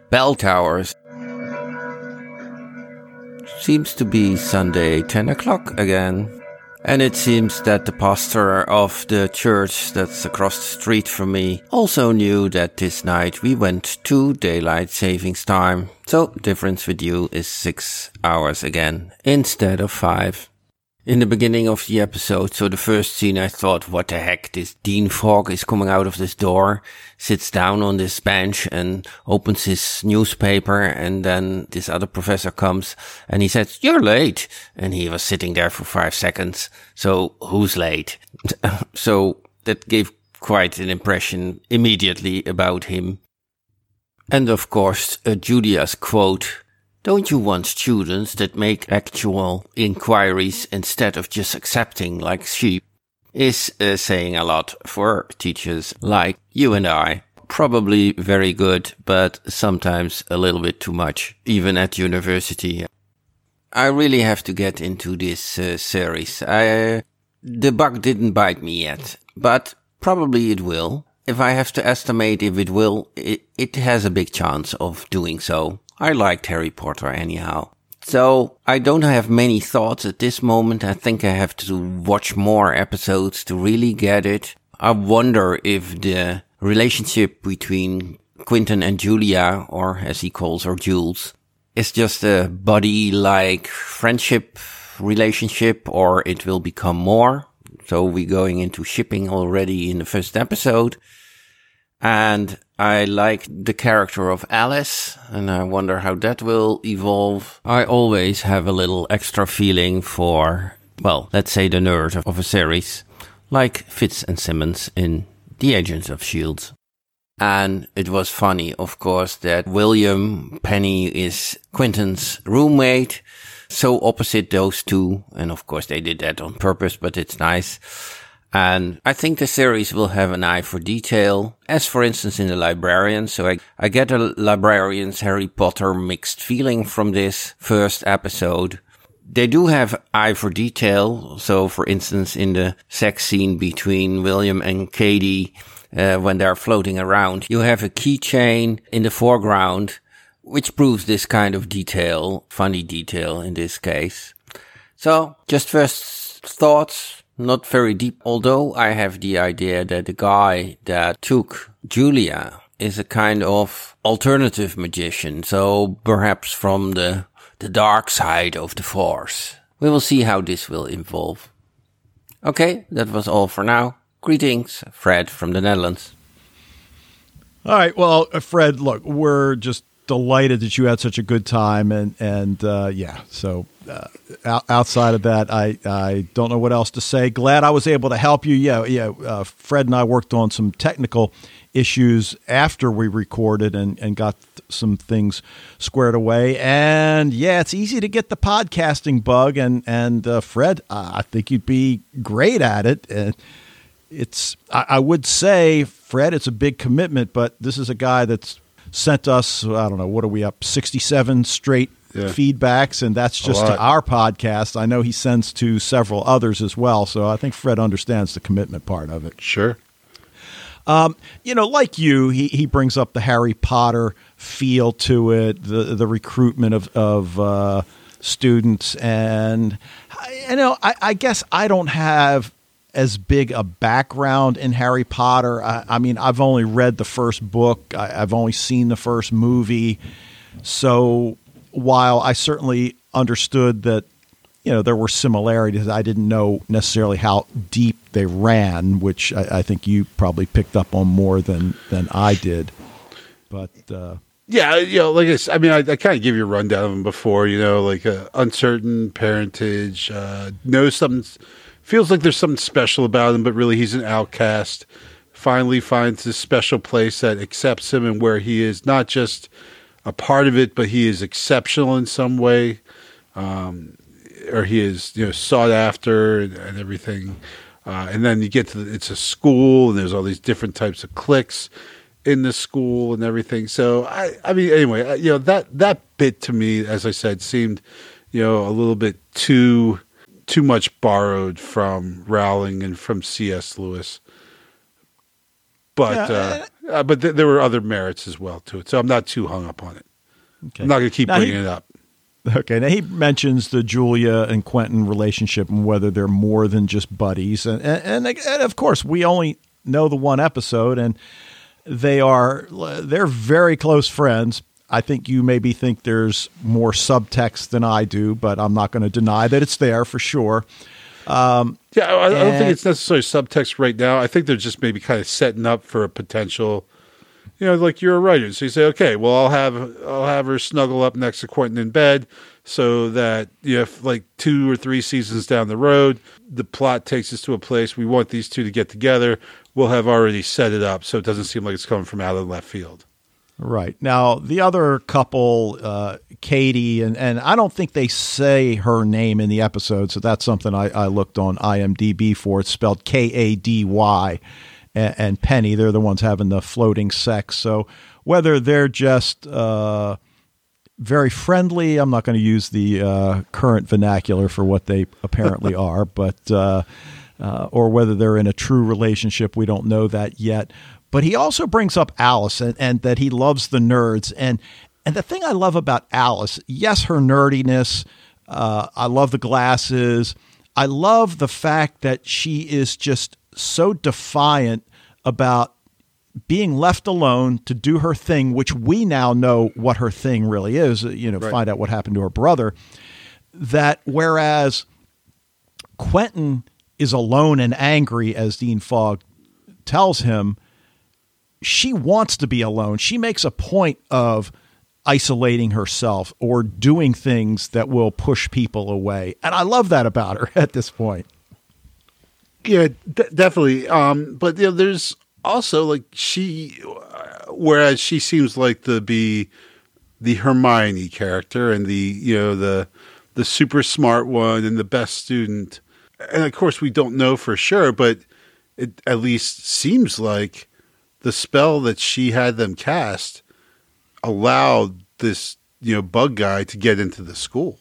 bell towers. Seems to be Sunday 10 o'clock again. And it seems that the pastor of the church that's across the street from me also knew that this night we went to daylight savings time. So difference with you is six hours again instead of five in the beginning of the episode. So the first scene, I thought, what the heck? This Dean Fogg is coming out of this door, sits down on this bench and opens his newspaper. And then this other professor comes and he says, you're late. And he was sitting there for five seconds. So who's late? so that gave quite an impression immediately about him. And of course, uh, Julia's quote, don't you want students that make actual inquiries instead of just accepting like sheep? Is uh, saying a lot for teachers like you and I. Probably very good, but sometimes a little bit too much, even at university. I really have to get into this uh, series. I, uh, the bug didn't bite me yet, but probably it will. If I have to estimate if it will, it, it has a big chance of doing so. I liked Harry Potter anyhow. So I don't have many thoughts at this moment. I think I have to watch more episodes to really get it. I wonder if the relationship between Quentin and Julia, or as he calls her, Jules, is just a buddy-like friendship relationship, or it will become more. So we're going into shipping already in the first episode. And I like the character of Alice, and I wonder how that will evolve. I always have a little extra feeling for, well, let's say the nerd of a series, like Fitz and Simmons in The Agents of S.H.I.E.L.D. And it was funny, of course, that William Penny is Quentin's roommate, so opposite those two. And of course, they did that on purpose, but it's nice. And I think the series will have an eye for detail, as for instance in the librarian. So I, I get a librarian's Harry Potter mixed feeling from this first episode. They do have eye for detail. So for instance, in the sex scene between William and Kady, uh, when they're floating around, you have a keychain in the foreground, which proves this kind of detail, funny detail in this case. So just first thoughts not very deep, although I have the idea that the guy that took Julia is a kind of alternative magician, so perhaps from the, the dark side of the force. We will see how this will evolve. Okay, that was all for now. Greetings, Fred from the Netherlands. All right, well, uh, Fred, look, we're just delighted that you had such a good time, and and uh, yeah, so uh, outside of that, I, I don't know what else to say. Glad I was able to help you. Yeah, yeah. Uh, Fred and I worked on some technical issues after we recorded and, and got some things squared away. And yeah, it's easy to get the podcasting bug. And and uh, Fred, I think you'd be great at it. And it's I, I would say, Fred, it's a big commitment, but this is a guy that's sent us I don't know what are we up sixty seven straight yeah. feedbacks, and that's just to our podcast. I know he sends to several others as well, so I think Fred understands the commitment part of it. Sure. Um, you know, like you, he, he brings up the Harry Potter feel to it, the the recruitment of of uh, students, and you know, I, I guess I don't have as big a background in Harry Potter. I, I mean, I've only read the first book. I, have only seen the first movie, so while I certainly understood that you know there were similarities. I didn't know necessarily how deep they ran, which I, I think you probably picked up on more than than I did. But uh, Yeah, you know, like I, I mean, I, I kind of give you a rundown of them before. You know, like uh, uncertain parentage, uh, knows something, feels like there's something special about him, but really he's an outcast. Finally, finds this special place that accepts him and where he is not just a part of it, but he is exceptional in some way, um, or he is you know sought after and, and everything. Uh, and then you get to the, it's a school, and there's all these different types of cliques in the school and everything. So I, I mean, anyway, I- you know that that bit to me, as I said, seemed, you know, a little bit too too much borrowed from Rowling and from C.S. Lewis. But Yeah, uh, uh, but th- there were other merits as well to it, so I'm not too hung up on it. okay. I'm not going to keep Now, he- bringing it up. Okay, now he mentions the Julia and Quentin relationship and whether they're more than just buddies, and and, and, and of course we only know the one episode, and they are they're very close friends. I think you maybe think there's more subtext than I do, but I'm not going to deny that it's there for sure. Um, yeah, I, I don't think it's necessarily subtext right now. I think they're just maybe kind of setting up for a potential. You know, like you're a writer, so you say, okay, well, I'll have I'll have her snuggle up next to Quentin in bed, so that you know, if like two or three seasons down the road, the plot takes us to a place we want these two to get together. We'll have already set it up, so it doesn't seem like it's coming from out of left field. Right. Now, the other couple, uh, Kady, and, and I don't think they say her name in the episode, so that's something I, I looked on IMDb for. It's spelled K A D Y. And, and Penny, they're the ones having the floating sex. So whether they're just uh, very friendly, I'm not going to use the uh, current vernacular for what they apparently are, but. Uh, uh, or whether they're in a true relationship. We don't know that yet. But he also brings up Alice and, and that he loves the nerds. And and the thing I love about Alice, yes, her nerdiness. Uh, I love the glasses. I love the fact that she is just so defiant about being left alone to do her thing, which we now know what her thing really is. You know, find out what happened to her brother. That whereas Quentin is alone and angry, as Dean Fogg tells him, she wants to be alone. She makes a point of isolating herself or doing things that will push people away. And I love that about her at this point. Yeah, d- definitely. Um, but you know, there's also like she, uh, whereas she seems like to be the Hermione character and the you know the the super smart one and the best student, and of course we don't know for sure, but it at least seems like the spell that she had them cast allowed this you know bug guy to get into the school.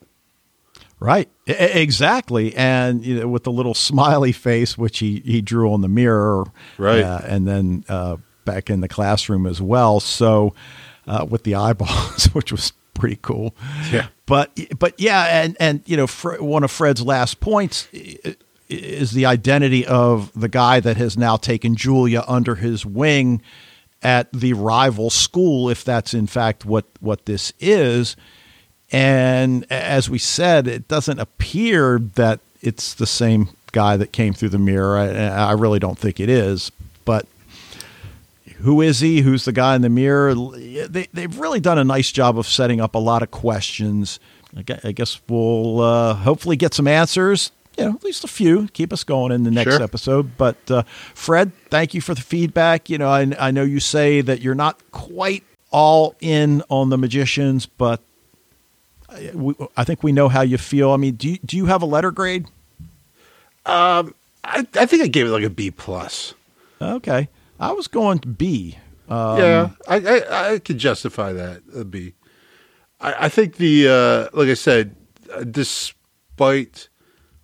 Right. Exactly. And you know, with the little smiley face, which he, he drew on the mirror. Right. Uh, and then uh, back in the classroom as well. So uh, with the eyeballs, which was pretty cool. Yeah. But, but yeah. And, and, you know, Fre- one of Fred's last points is the identity of the guy that has now taken Julia under his wing at the rival school, if that's in fact what, what this is. And as we said, it doesn't appear that it's the same guy that came through the mirror. I, I really don't think it is. But who is he? Who's the guy in the mirror? They, they've really done a nice job of setting up a lot of questions. I guess we'll uh, hopefully get some answers. You know, at least a few. Keep us going in the next Sure. episode. But uh, Fred, thank you for the feedback. You know, I, I know you say that you're not quite all in on the magicians, but I, we, I think we know how you feel. I mean, do you, do you have a letter grade? Um, I, I think I gave it like a B plus. Okay, I was going to B. Um, yeah, I, I I could justify that. A B. I, I think the uh, like I said, uh, despite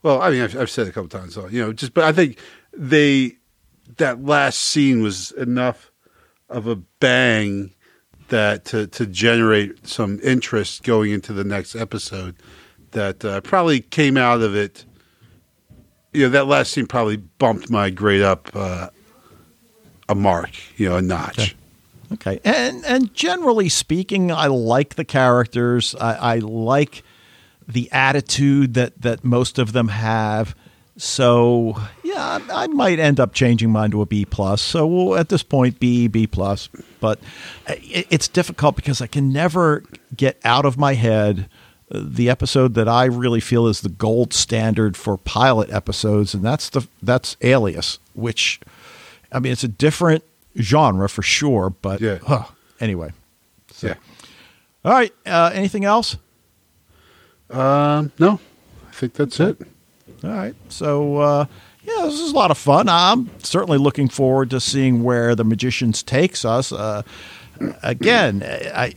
well, I mean I've, I've said a couple times, you know, just but I think they that last scene was enough of a bang that to to generate some interest going into the next episode that uh, probably came out of it. You know, that last scene probably bumped my grade up uh, a mark, you know, a notch. Okay, and and generally speaking, I like the characters. I, I like the attitude that that most of them have. So yeah, I, I might end up changing mine to a B plus. So we'll, at this point, B B plus. But it, it's difficult because I can never get out of my head the episode that I really feel is the gold standard for pilot episodes, and that's the that's Alias, which I mean it's a different genre for sure, but Yeah. huh, anyway. So, Yeah. all right. Uh, anything else? Um, no, I think that's it. All right. So, uh, yeah, this is a lot of fun. I'm certainly looking forward to seeing where the magicians takes us. Uh, again, I,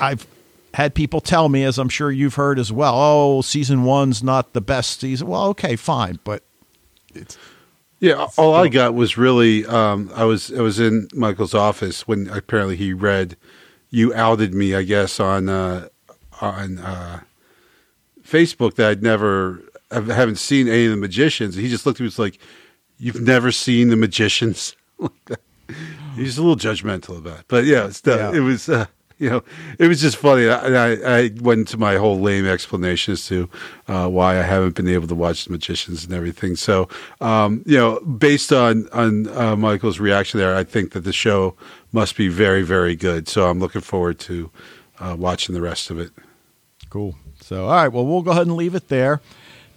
I've had people tell me, as I'm sure you've heard as well, oh, season one's not the best season. Well, okay, fine, but it's Yeah, all I got was really um, I was I was in Michael's office when apparently he read you outed me, I guess, on uh, on uh, Facebook that I'd never I haven't seen any of the magicians. He just looked at me and was like, "You've never seen the magicians." He's a little judgmental about it, but yeah, the, Yeah. it was. Uh, you know, it was just funny. I, I, I went into my whole lame explanation as to uh, why I haven't been able to watch the magicians and everything. So, um, you know, based on on uh, Michael's reaction there, I think that the show must be very, very good. So, I'm looking forward to uh, watching the rest of it. Cool. So, all right. Well, we'll go ahead and leave it there.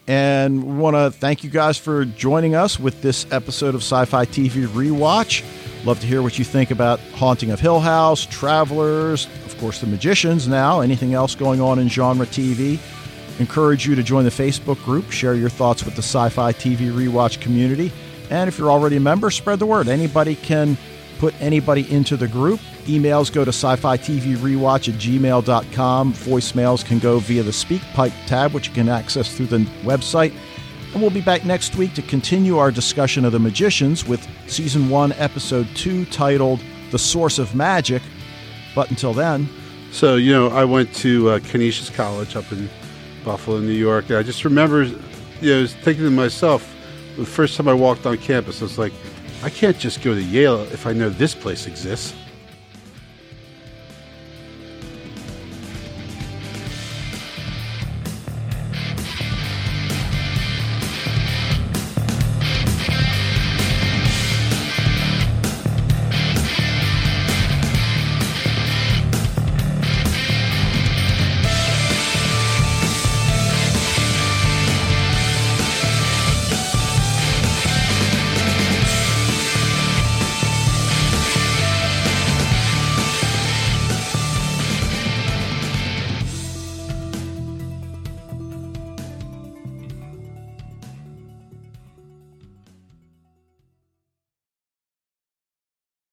And we want to thank you guys for joining us with this episode of Sci Fi TV Rewatch. Love to hear what you think about Haunting of Hill House, Travelers, of course, The Magicians now, anything else going on in genre TV. Encourage you to join the Facebook group, share your thoughts with the Sci Fi TV Rewatch community. And if you're already a member, spread the word. Anybody can put anybody into the group. Emails go to sci fi TV rewatch at gmail.com. Voicemails can go via the Speak Pipe tab, which you can access through the website. And we'll be back next week to continue our discussion of The Magicians with Season 1, Episode 2, titled The Source of Magic. But until then, So, you know, I went to uh, Canisius College up in Buffalo, New York. I just remember, you know, I was thinking to myself, the first time I walked on campus, I was like, I can't just go to Yale if I know this place exists.